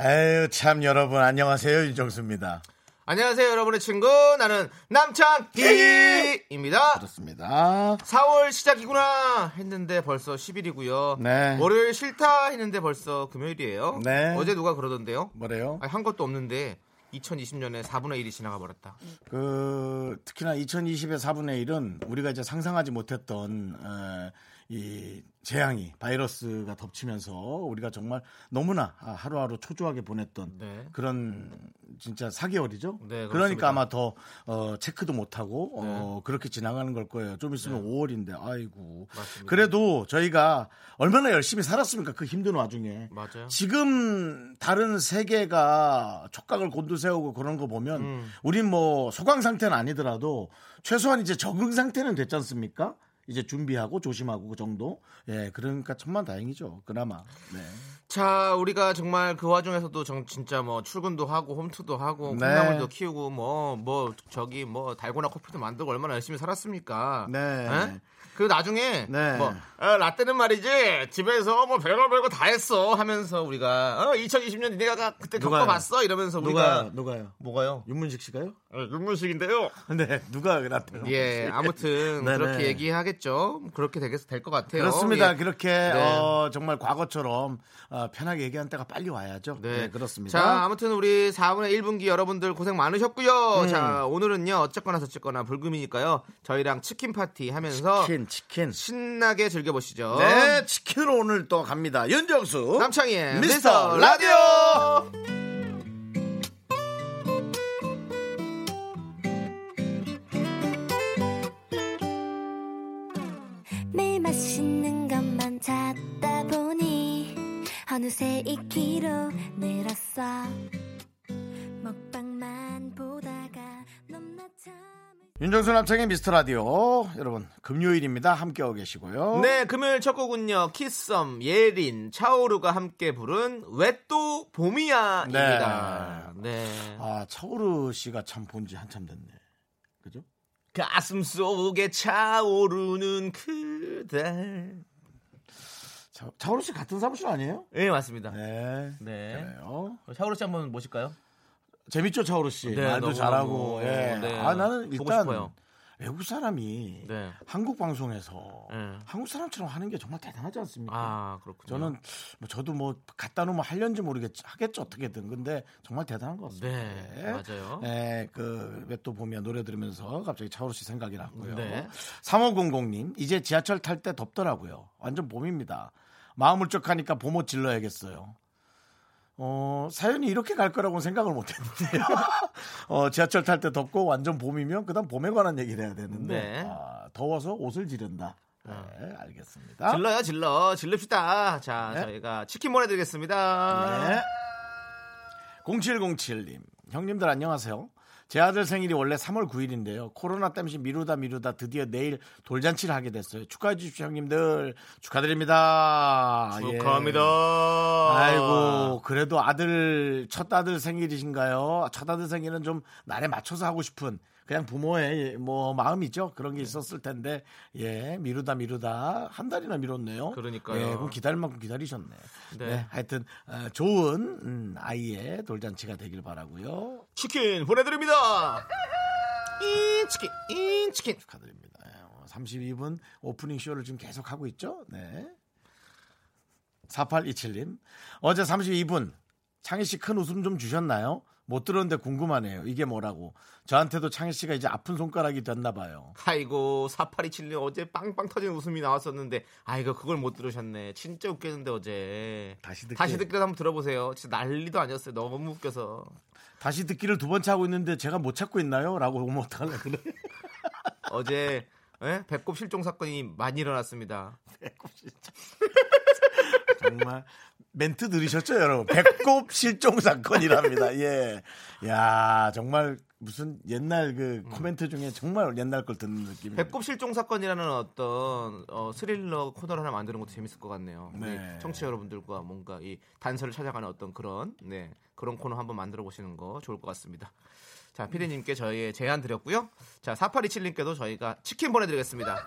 아유 참 여러분 안녕하세요 윤정수입니다. 안녕하세요, 여러분의 친구. 나는 남창희입니다. 그렇습니다. 4월 시작이구나 했는데 벌써 10일이고요. 네. 월요일 싫다 했는데 벌써 금요일이에요. 네. 어제 누가 그러던데요? 뭐래요? 아니, 한 것도 없는데 2020년에 4분의 1이 지나가 버렸다. 그 특히나 2020의 4분의 1은 우리가 이제 상상하지 못했던 어, 이 재앙이 바이러스가 덮치면서 우리가 정말 너무나 하루하루 초조하게 보냈던 네. 그런 진짜 4개월이죠. 네. 그러니까 아마 더 어, 체크도 못하고 네. 어, 그렇게 지나가는 걸 거예요. 좀 있으면 5월인데 아이고. 맞습니다. 그래도 저희가 얼마나 열심히 살았습니까? 그 힘든 와중에. 맞아요. 지금 다른 세계가 촉각을 곤두세우고 그런 거 보면 음. 우린 뭐 소강 상태는 아니더라도 최소한 이제 적응 상태는 됐지 않습니까? 이제 준비하고 조심하고 그 정도. 예, 그러니까 천만 다행이죠. 그나마. 네. 자, 우리가 정말 그 와중에서도 정, 진짜 뭐 출근도 하고 홈트도 하고 네. 콩나물도 키우고 뭐뭐 저기 뭐 달고나 커피도 만들고 얼마나 열심히 살았습니까? 네. 에? 그 나중에 네. 뭐 아, 라떼는 말이지 집에서 뭐 별거 별거 다 했어 하면서 우리가 어, 2020년 내가 그때? 겪어봤어 이러면서 누가 우리가 누가요? 뭐가요? 윤문식 씨가요? 윤문식인데요. 네, 누가 그랬대요? 예, 아무튼 네네. 그렇게 얘기하겠죠. 그렇게 되겠 될것 같아요. 그렇습니다. 예. 그렇게 어, 정말 과거처럼 어, 편하게 얘기한 때가 빨리 와야죠. 네, 그렇습니다. 자, 아무튼 우리 4분의 1분기 여러분들 고생 많으셨고요. 음. 자, 오늘은요. 어쨌거나 저쨌거나 불금이니까요. 저희랑 치킨 파티 하면서 치킨, 치킨. 신나게 즐겨 보시죠. 네, 치킨으로 오늘 또 갑니다. 윤정수. 남창희의 미스터 미스터 라디오. 매일 찾다 보니 어느새 2kg 늘었어 먹방만 보다가 넘나 참을 윤정수 남창의 미스터 라디오. 여러분, 금요일입니다. 함께하고 계시고요. 네, 금요일 첫 곡은요. 키썸, 예린, 차오르가 함께 부른 왜 또 봄이야입니다. 네. 아, 차오르 씨가 참 본지 한참 됐네. 그죠? 가슴 속에 차오르는 그대. 차, 차오르 씨 같은 사무실 아니에요? 네, 맞습니다. 네. 네. 그래요. 차오르 씨 한번 모실까요? 재밌죠, 차오르 씨. 네, 말도 잘하고. 예. 네. 아, 나는 일단 싶어요. 외국 사람이 네. 한국 방송에서 네. 한국 사람처럼 하는 게 정말 대단하지 않습니까? 아, 그렇군요. 저는 뭐 저도 뭐 갖다 놓으면 할련지 모르겠지 하겠죠 어떻게든 근데 정말 대단한 것 같습니다. 네, 맞아요. 네, 그왜 또 보면 노래 들으면서 갑자기 차오르 씨 생각이 났고요. 네. 3500님 이제 지하철 탈 때 덥더라고요. 완전 봄입니다. 마음 울적하니까 봄옷 질러야겠어요. 어, 사연이 이렇게 갈 거라고는 생각을 못 했는데요. 어, 지하철 탈 때 덥고 완전 봄이면 그다음 봄에 관한 얘기를 해야 되는데 네. 아, 더워서 옷을 지른다. 네, 알겠습니다. 질러요, 질러. 질릅시다. 자, 네. 저희가 치킨 보내드리겠습니다. 네. 0707님, 형님들 안녕하세요. 제 아들 생일이 원래 3월 9일인데요. 코로나 때문에 미루다 미루다 드디어 내일 돌잔치를 하게 됐어요. 축하해 주십시오, 형님들. 축하드립니다. 예. 축하합니다. 아이고, 그래도 아들, 첫 아들 생일이신가요? 첫 아들 생일은 좀 날에 맞춰서 하고 싶은 그냥 부모의 뭐 마음이죠. 그런 게 있었을 텐데, 예, 미루다 미루다 한 달이나 미뤘네요. 그러니까요. 예, 그럼 기다릴 만큼 기다리셨네. 네. 네. 하여튼, 어, 좋은 음, 아이의 돌잔치가 되길 바라고요 치킨 보내드립니다. 인 치킨, 인 치킨. 축하드립니다. 예, 어, 32분 오프닝 쇼를 지금 계속 하고 있죠. 네. 4827님. 어제 32분 창희 씨 큰 웃음 좀 주셨나요? 못 들었는데 궁금하네요. 이게 뭐라고. 저한테도 창희 씨가 이제 아픈 손가락이 됐나 봐요. 아이고 4827님 어제 빵빵 터진 웃음이 나왔었는데 아이고 그걸 못 들으셨네 진짜 웃겼는데 어제 다시 듣기. 다시 듣기로 한번 들어보세요 진짜 난리도 아니었어요 너무 웃겨서 다시 듣기를 두 번째 하고 있는데 제가 못 찾고 있나요? 라고 오면 어떡할래 그래. 어제 예? 배꼽 실종 사건이 많이 일어났습니다 정말 멘트 들으셨죠, 여러분? 배꼽 실종 사건이랍니다. 예. 야, 정말 무슨 옛날 그 코멘트 중에 정말 옛날 걸 듣는 느낌. 배꼽 실종 사건이라는 어떤 어, 스릴러 코너를 하나 만드는 것도 재밌을 것 같네요. 네. 청취자 여러분들과 뭔가 이 단서를 찾아가는 어떤 그런 네 그런 코너 한번 만들어 보시는 거 좋을 것 같습니다. 자 피디님께 저희의 제안 드렸고요. 자 4827님께도 저희가 치킨 보내드리겠습니다.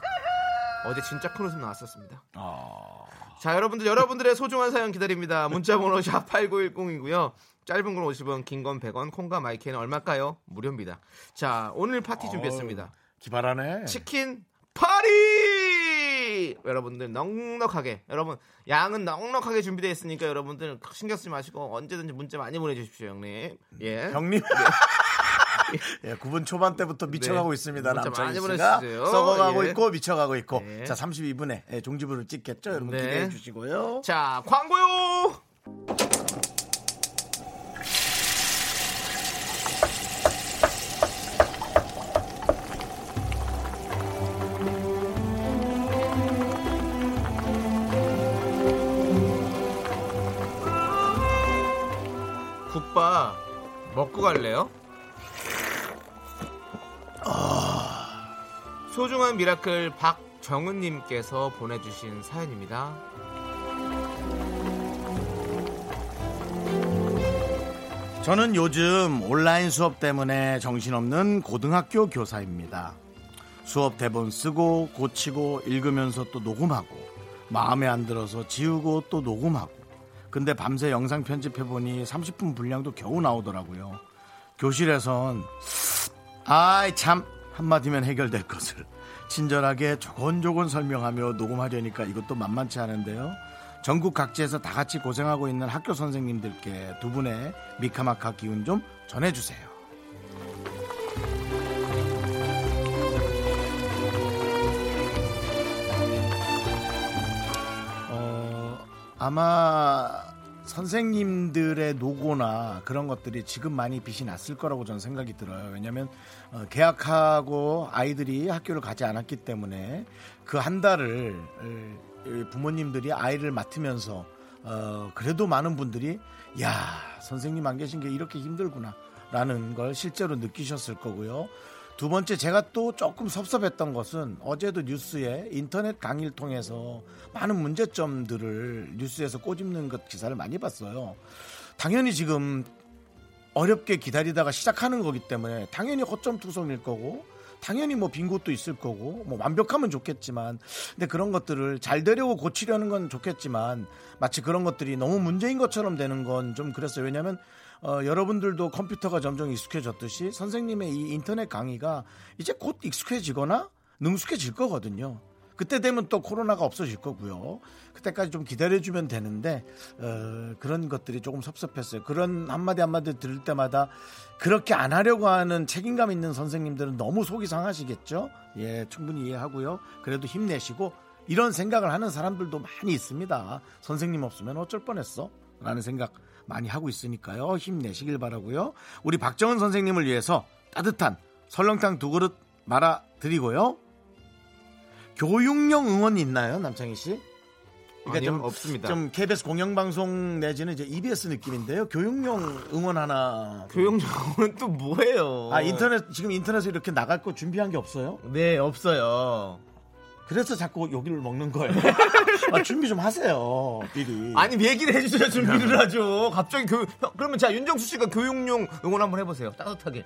어제 진짜 큰 웃음 나왔었습니다. 아, 자, 여러분들, 여러분들의 소중한 사연 기다립니다. 문자 번호 샵8910이고요. 짧은 건 50원, 긴 건 100원, 콩과 마이크는 얼마일까요? 무료입니다. 자, 오늘 파티 준비했습니다. 기발하네. 치킨 파리! 여러분들 넉넉하게, 여러분, 양은 넉넉하게 준비되어 있으니까 여러분들 신경 쓰지 마시고 언제든지 문자 많이 보내주십시오, 형님. 예. 형님. 예, 9분 초반 때부터 미쳐가고 네. 있습니다. 남창희 씨가. 썩어가고 예. 있고 미쳐가고 있고. 네. 자, 32분에 예, 종지부를 찍겠죠. 여러분 네. 기대해 주시고요. 자, 광고요! 국밥 먹고 갈래요? 소중한 미라클 박정은님께서 보내주신 사연입니다. 저는 요즘 온라인 수업 때문에 정신없는 고등학교 교사입니다. 수업 대본 쓰고 고치고 읽으면서 또 녹음하고 마음에 안 들어서 지우고 또 녹음하고 근데 밤새 영상 편집해보니 30분 분량도 겨우 나오더라고요. 교실에선 아이 참 한마디면 해결될 것을 친절하게 조곤조곤 설명하며 녹음하려니까 이것도 만만치 않은데요. 전국 각지에서 다 같이 고생하고 있는 학교 선생님들께 두 분의 미카마카 기운 좀 전해주세요. 어, 아마 선생님들의 노고나 그런 것들이 지금 많이 빛이 났을 거라고 저는 생각이 들어요. 왜냐하면 어, 개학하고 아이들이 학교를 가지 않았기 때문에 그 한 달을 에, 부모님들이 아이를 맡으면서 어, 그래도 많은 분들이 야 선생님 안 계신 게 이렇게 힘들구나 라는 걸 실제로 느끼셨을 거고요. 두 번째 제가 또 조금 섭섭했던 것은 어제도 뉴스에 인터넷 강의를 통해서 많은 문제점들을 뉴스에서 꼬집는 것 기사를 많이 봤어요. 당연히 지금 어렵게 기다리다가 시작하는 거기 때문에 당연히 허점 투성일 거고 당연히 뭐 빈 곳도 있을 거고 뭐 완벽하면 좋겠지만 근데 그런 것들을 잘 되려고 고치려는 건 좋겠지만 마치 그런 것들이 너무 문제인 것처럼 되는 건 좀 그랬어요. 왜냐하면 어, 여러분들도 컴퓨터가 점점 익숙해졌듯이 선생님의 이 인터넷 강의가 이제 곧 익숙해지거나 능숙해질 거거든요. 그때 되면 또 코로나가 없어질 거고요. 그때까지 좀 기다려주면 되는데 어, 그런 것들이 조금 섭섭했어요. 그런 한마디 한마디 들을 때마다 그렇게 안 하려고 하는 책임감 있는 선생님들은 너무 속이 상하시겠죠. 예, 충분히 이해하고요. 그래도 힘내시고 이런 생각을 하는 사람들도 많이 있습니다. 선생님 없으면 어쩔 뻔했어? 라는 생각 많이 하고 있으니까요. 힘내시길 바라고요. 우리 박정은 선생님을 위해서 따뜻한 설렁탕 두 그릇 말아 드리고요. 교육용 응원 있나요, 남창희 씨? 아니요, 없습니다. 좀 KBS 공영방송 내지는 이제 EBS 느낌인데요. 교육용 응원 하나. 교육용은 또 뭐예요? 아 인터넷 지금 인터넷에 이렇게 나갈 거 준비한 게 없어요? 네, 없어요. 그래서 자꾸 여기를 먹는 거예요. 아, 준비 좀 하세요, 미리. 아니 얘기를 해주셔야 준비를 하죠. 갑자기 교 형, 그러면 자 윤정수 씨가 교육용 응원 한번 해보세요. 따뜻하게.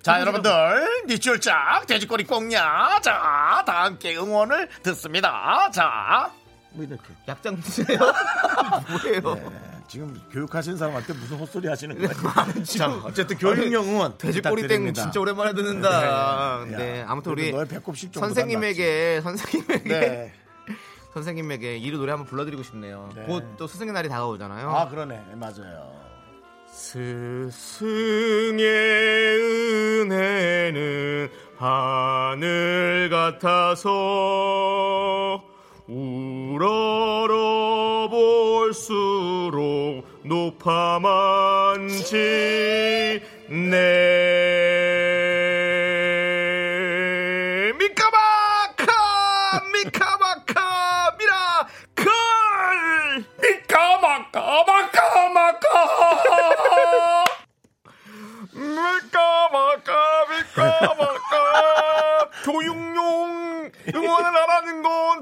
자, 여러분들, 니줄짝 돼지꼬리 꽁냐. 자, 다 함께 응원을 듣습니다. 자, 뭐 이렇게. 약장 드세요? 뭐예요? 네, 지금 교육하시는 사람한테 무슨 헛소리 하시는 네, 거예요? 지금 자, 어쨌든 교육용 응원. 돼지꼬리 땡. 진짜 오랜만에 듣는다. 네. 네, 야, 아무튼 우리 선생님에게 선생님에게 네. 선생님에게 이루 노래 한번 불러드리고 싶네요. 네. 곧또 스승의 날이 다가오잖아요. 아, 그러네. 맞아요. 스승의 은혜는 하늘 같아서 우러러 볼수록 높아만 지네 미카마카 미카마카 미라클 미카마카 마카 마카! 미카마카 미카마카! 도육룡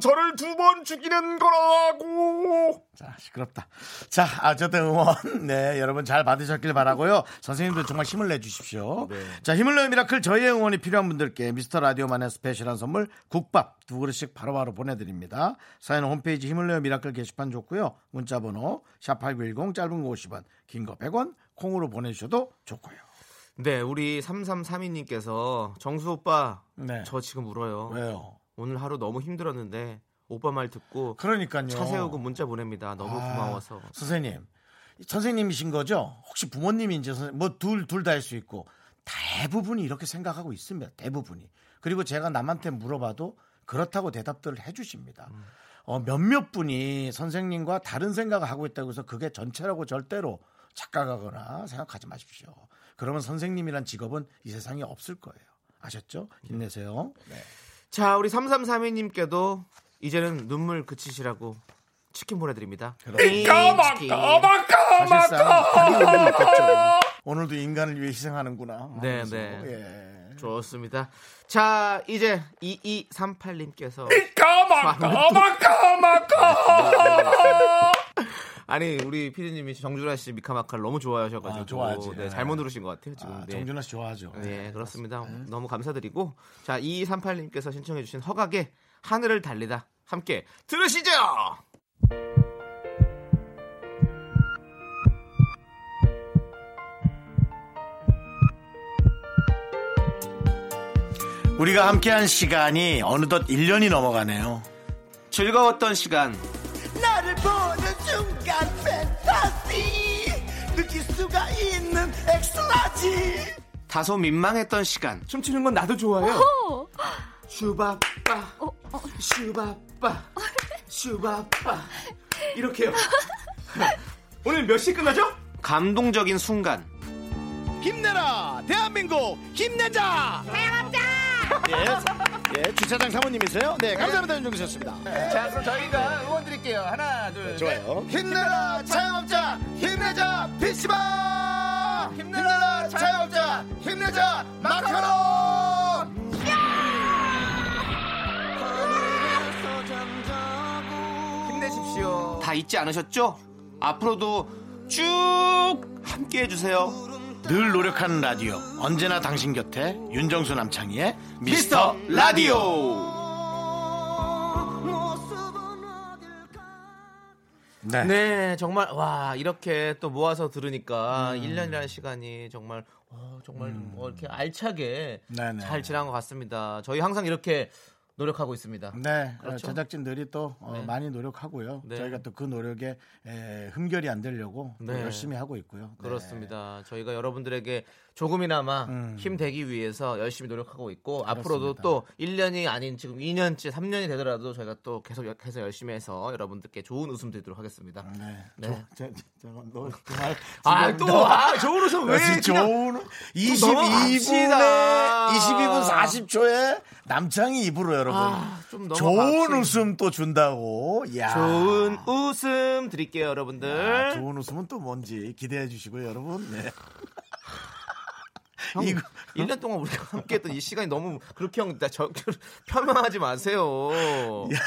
저를 두 번 죽이는 거라고. 자, 시끄럽다. 자, 어쨌든 응원. 네, 여러분 잘 받으셨길 바라고요. 선생님들 정말 힘을 내주십시오. 네. 자, 힘을 내요 미라클 저희의 응원이 필요한 분들께 미스터 라디오만의 스페셜한 선물 국밥 두 그릇씩 바로바로 보내드립니다. 사연 홈페이지 힘을 내요 미라클 게시판 좋고요. 문자번호 샵8910 짧은 거 50원, 긴 거 100원, 콩으로 보내주셔도 좋고요. 네, 우리 3332님께서 정수 오빠, 네. 저 지금 울어요. 왜요? 오늘 하루 너무 힘들었는데 오빠 말 듣고 그러니까요. 차 세우고 문자 보냅니다. 너무 아, 고마워서. 선생님, 선생님이신 거죠? 혹시 부모님인지 뭐 둘 둘 다 할 수 있고 대부분이 이렇게 생각하고 있습니다. 대부분이. 그리고 제가 남한테 물어봐도 그렇다고 대답들을 해 주십니다. 어, 몇몇 분이 선생님과 다른 생각을 하고 있다고 해서 그게 전체라고 절대로 착각하거나 생각하지 마십시오. 그러면 선생님이란 직업은 이 세상에 없을 거예요. 아셨죠? 힘내세요. 네. 자, 우리 3332님께도 이제는 눈물 그치시라고 치킨 보내드립니다. 까마. 까마 까마 사실상 그게 의미는 있겠죠. 오늘도 인간을 위해 희생하는구나. 네. 네. 예. 좋습니다. 자, 이제 2238님께서 까마 까마 까마 까마. 아니 우리 피디님이 정준하 씨 미카마카를 너무 좋아하셔가지고 아, 좋아하지. 네, 잘못 누르신 것 같아요 지금. 아, 네. 정준하 씨 좋아하죠. 네, 그렇습니다. 너무 감사드리고 자 2238님께서 신청해주신 허각의 하늘을 달리다 함께 들으시죠. 우리가 함께한 시간이 어느덧 1년이 넘어가네요. 즐거웠던 시간 보는 순간 팬타시 느낄 수가 있는 ecstasy. 다소 민망했던 시간. 춤추는 건 나도 좋아요. 슈바빠. 슈바빠. 슈바빠. 이렇게요. 오늘 몇 시 끝나죠? 감동적인 순간. 힘내라 대한민국 힘내자! 대한민국 예, 예, 주차장 사모님이세요? 네 감사합니다 윤종수였습니다 자 그럼 저희가 응원 드릴게요. 하나 둘 좋아요 힘내라 자영업자 힘내자 PC방 힘내라 자영업자 힘내자 마카롱 힘내십시오. 다 잊지 않으셨죠? 앞으로도 쭉 함께 해주세요. 늘 노력하는 라디오 언제나 당신 곁에 윤정수 남창희의 미스터 라디오 네. 네, 정말 와 이렇게 또 모아서 들으니까 음. 1년이라는 시간이 정말 어, 정말 뭐 이렇게 알차게 네네. 잘 지난 것 같습니다. 저희 항상 이렇게 노력하고 있습니다. 네, 그렇죠? 제작진들이 또 어, 네. 많이 노력하고요. 네. 저희가 또 그 노력에 에, 흠결이 안 되려고 또 네. 열심히 하고 있고요. 네. 그렇습니다. 저희가 여러분들에게 조금이나마 음. 힘 되기 위해서 열심히 노력하고 있고 앞으로도 그렇습니다. 또 1년이 아닌 지금 2년째, 3년이 되더라도 저희가 또 계속 해서 열심히 해서 여러분들께 좋은 웃음 드리도록 하겠습니다. 네. 네. 저, 저, 저, 너 정말 아, 또, 아, 좋은 웃음 왜 아, 좋은 또 22분에 넘어갑시다. 22분 40초에 남창희 입으로 여러분 아, 좀 좋은. 웃음 또 준다고. 야. 좋은 웃음 드릴게요, 여러분들. 아, 좋은 웃음은 또 뭔지 기대해 주시고요, 여러분. 네. 형, 이거- 1년 동안 우리가 함께 했던 이 시간이 너무 그렇게 형, 나 저, 편명하지 마세요.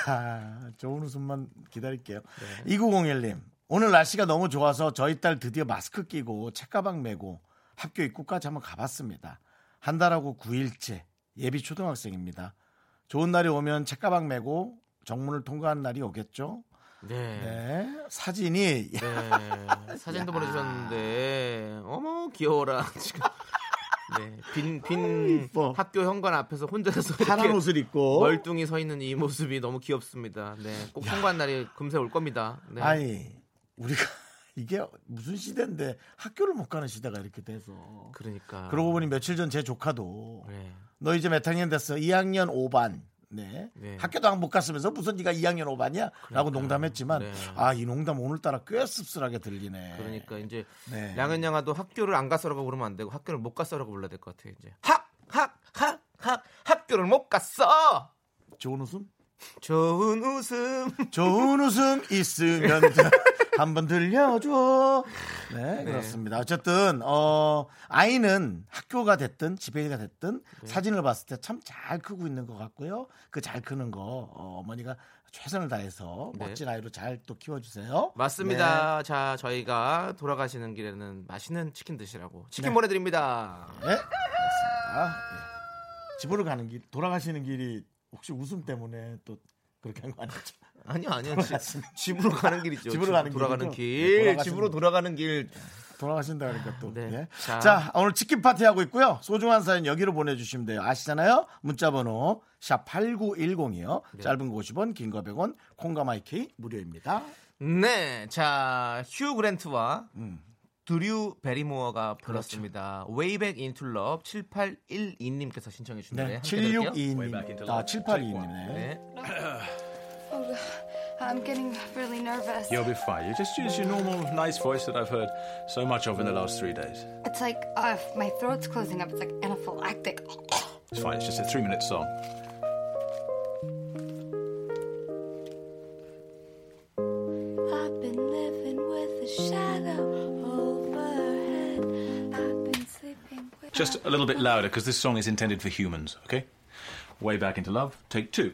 야, 좋은 웃음만 기다릴게요. 네. 2901님, 오늘 날씨가 너무 좋아서 저희 딸 드디어 마스크 끼고 책가방 메고 학교 입구까지 한번 가봤습니다. 한 달하고 9일째 예비 초등학생입니다. 좋은 날이 오면 책가방 메고 정문을 통과하는 날이 오겠죠? 네. 네. 사진이 네. 사진도 보내주셨는데, 어머, 귀여워라, 지금. 네. 빈, 빈 이뻐. 학교 현관 앞에서 혼자서 파란 옷을 입고 멀뚱히 서 있는 이 모습이 너무 귀엽습니다. 네. 꼭 통과한 날이 금세 올 겁니다. 네. 아니 우리가 이게 무슨 시대인데 학교를 못 가는 시대가 이렇게 돼서 그러니까. 그러고 보니 며칠 전 제 조카도 네. 너 이제 몇 학년 됐어? 2학년 5반. 네. 네. 학교도 안 못 갔으면서 무슨 네가 2학년 5반이야? 라고 농담했지만 네. 아, 이 농담 오늘따라 꽤 씁쓸하게 들리네. 그러니까 이제 네. 양은 양아도 학교를 안 갔어라고 그러면 안 되고 학교를 못 갔어라고 불러야 될 것 같아요. 이제 학, 학, 학, 학, 학교를 못 갔어. 좋은 웃음? 좋은 웃음. 좋은 웃음 있으면 한번 들려줘. 네, 그렇습니다. 어쨌든 어 아이는 학교가 됐든 집에가 됐든 네. 사진을 봤을 때 참 잘 크고 있는 것 같고요. 그 잘 크는 거 어, 어머니가 최선을 다해서 네. 멋진 아이로 잘 또 키워주세요. 맞습니다. 자, 저희가 돌아가시는 길에는 맛있는 치킨 드시라고 치킨 네. 보내드립니다. 네, 네. 그렇습니다. 네. 집으로 가는 길 돌아가시는 길이 혹시 웃음 때문에 또 그렇게 한 거 아니죠? 아니요, 아니요. 집- 집으로 가는 길이죠. 집으로 가는 돌아가는 길이죠. 길. 네, 집으로 돌아가는 길. 돌아가신다 그러니까 또. 네. 예. 자. 자. 오늘 치킨 파티 하고 있고요. 소중한 사연 여기로 보내주시면 돼요. 아시잖아요? 문자번호 샵 #8910이요. 네. 짧은 거 50원, 긴 거 100원, 콩과 마이케이 무료입니다. 네, 자, 휴 그랜트와 음. 드류 베리모어가 불렀습니다. Way Back Into Love 7812님께서 신청해 주신 노래 네, 들을게요. 7622님, 아 7822님. 네. Oh, I'm getting really nervous. You'll be fine. You just use your normal, nice voice that I've heard so much of in the last three days. It's like uh, my throat's closing up. It's like anaphylactic. It's fine. It's just a three-minute song. I've been living with a shadow overhead. I've been sleeping with. Just a little bit louder because this song is intended for humans. Okay. Way back into love. Take two.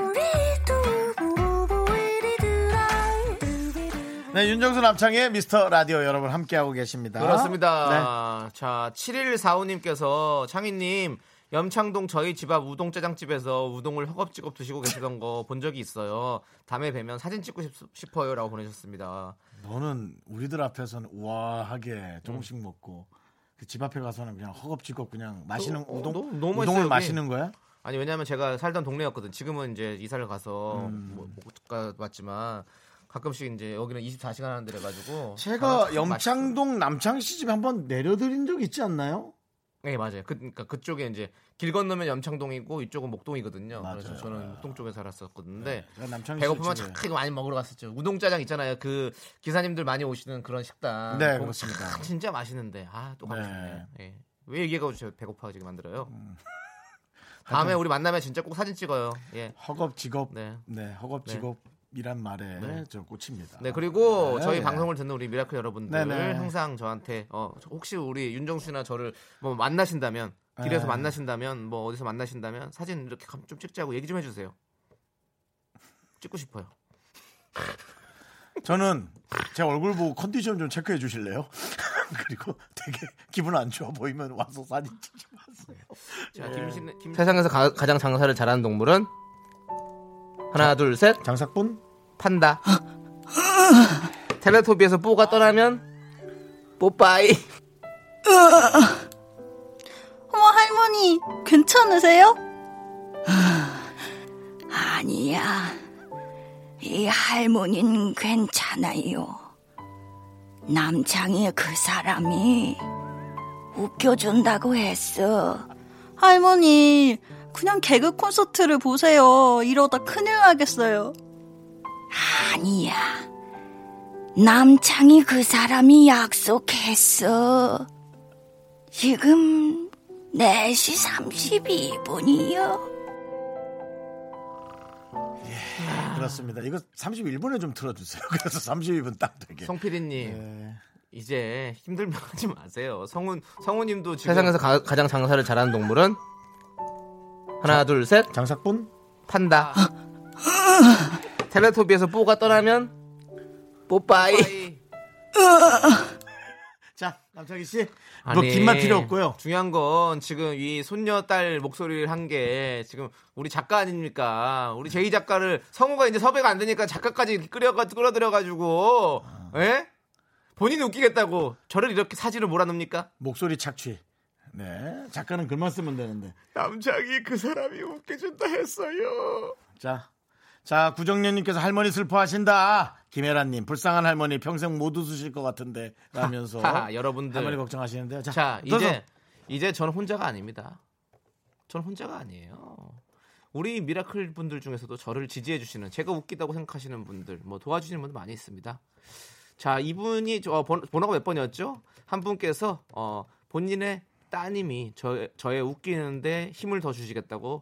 네, 윤정수 남창의 미스터 라디오 여러분 함께하고 계십니다. 네. 그렇습니다. 자, 7145님께서 창희님 염창동 저희 집 앞 우동짜장집에서 우동을 허겁지겁 드시고 계시던 거 본 적이 있어요. 다음에 뵈면 사진 찍고 싶, 어요 라고 보내셨습니다. 너는 우리들 앞에서는 우아하게 조금씩 먹고 그 집 앞에 가서는 그냥 허겁지겁 그냥 마시는 어, 우동 너무- 너무 맛있어요, 우동을. 마시는 거야? 아니 왜냐면 제가 살던 동네였거든. 지금은 이제 이사를 가서 음. 뭐, 못 가- 왔지만 가끔씩 이제 여기는 24시간 하는 데래 가지고 제가 염창동 남창시 집에 한번 내려드린 적 있지 않나요? 네 맞아요. 그, 그러니까 그쪽에 이제 길 건너면 염창동이고 이쪽은 목동이거든요. 맞아요. 그래서 저는 목동 쪽에 살았었거든요. 남창시 배고프면 착하게 많이 먹으러 갔었죠. 우동짜장 있잖아요. 그 기사님들 많이 오시는 그런 식당. 네, 그렇습니다. 참 진짜 맛있는데 아또 가고 싶네. 예. 왜 얘기가 저 배고파지게 만들어요? 음. 다음에 우리 만나면 진짜 꼭 사진 찍어요. 예. 허겁지겁 네, 네. 허겁지겁 이란 말에 네. 저 꽂힙니다. 네 그리고 네. 저희 방송을 듣는 우리 미라클 여러분들 네네. 항상 저한테 어, 혹시 우리 윤정수나 저를 뭐 만나신다면 길에서 네. 만나신다면 뭐 어디서 만나신다면 사진 이렇게 좀 찍자고 얘기 좀 해주세요. 찍고 싶어요. 저는 제 얼굴 보고 컨디션 좀 체크해 주실래요? 그리고 되게 기분 안 좋아 보이면 와서 사진 찍지 마세요. 자, 예. 김신, 김... 세상에서 가, 장 장사를 잘하는 동물은 하나 둘 셋 장사꾼? 판다. 텔레토비에서 뽀가 떠나면 뽀빠이. 어머 할머니 괜찮으세요? 아니야 이 할머니는 괜찮아요 남창희 그 사람이 웃겨준다고 했어 할머니 그냥 개그 콘서트를 보세요 이러다 큰일 나겠어요 아니야 남창희 그 사람이 약속했어 지금 4시 32분이요. 그렇습니다. 이거 31분에 좀 틀어주세요. 그래서 32분 딱 되게. 성피디님 네. 이제 힘들면 하지 마세요. 성훈 성훈님도 지금 세상에서 가, 장 장사를 잘하는 동물은 하나 둘 셋 장사꾼? 판다. 텔레토비에서 뽀가 떠나면 뽀빠이. 자, 남창희 씨. 뭐긴말 필요 없고요. 중요한 건 지금 이 손녀 딸 목소리를 한 게 지금 우리 작가 아닙니까? 우리 제이 작가를 성우가 이제 섭외가 안 되니까 작가까지 끌어가 끌어들여 가지고 예? 본인이 웃기겠다고 저를 이렇게 사진을 몰아넣습니까? 목소리 착취. 네. 작가는 글만 쓰면 되는데. 남창희 그 사람이 웃겨준다 했어요. 자. 자, 구정년님께서 할머니 슬퍼하신다. 김혜란님, 불쌍한 할머니 평생 못 웃으실 것 같은데. 라면서. 하, 여러분들. 할머니 걱정하시는데요. 자, 자, 어서. 이제 이제 저는 혼자가 아닙니다. 저는 혼자가 아니에요. 우리 미라클 분들 중에서도 저를 지지해 주시는 제가 웃기다고 생각하시는 분들 뭐 도와주시는 분들 많이 있습니다. 자 이분이 저 어, 번, 번호가 몇 번이었죠? 한 분께서 어, 본인의 따님이 저, 저의 웃기는데 힘을 더 주시겠다고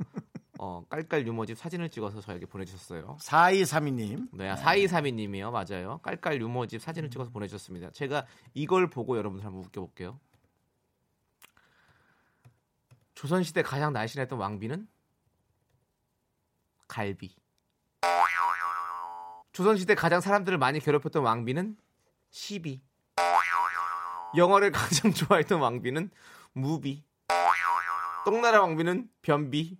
어, 깔깔 유머집 사진을 찍어서 저에게 보내주셨어요. 4232님. 네, 4232님이요. 맞아요. 깔깔 유머집 사진을 찍어서 보내주셨습니다. 제가 이걸 보고 여러분들 한번 웃겨볼게요. 조선시대 가장 날씬했던 왕비는 갈비. 조선시대 가장 사람들을 많이 괴롭혔던 왕비는 시비. 영화를 가장 좋아했던 왕비는 무비. 똥나라 왕비는 변비.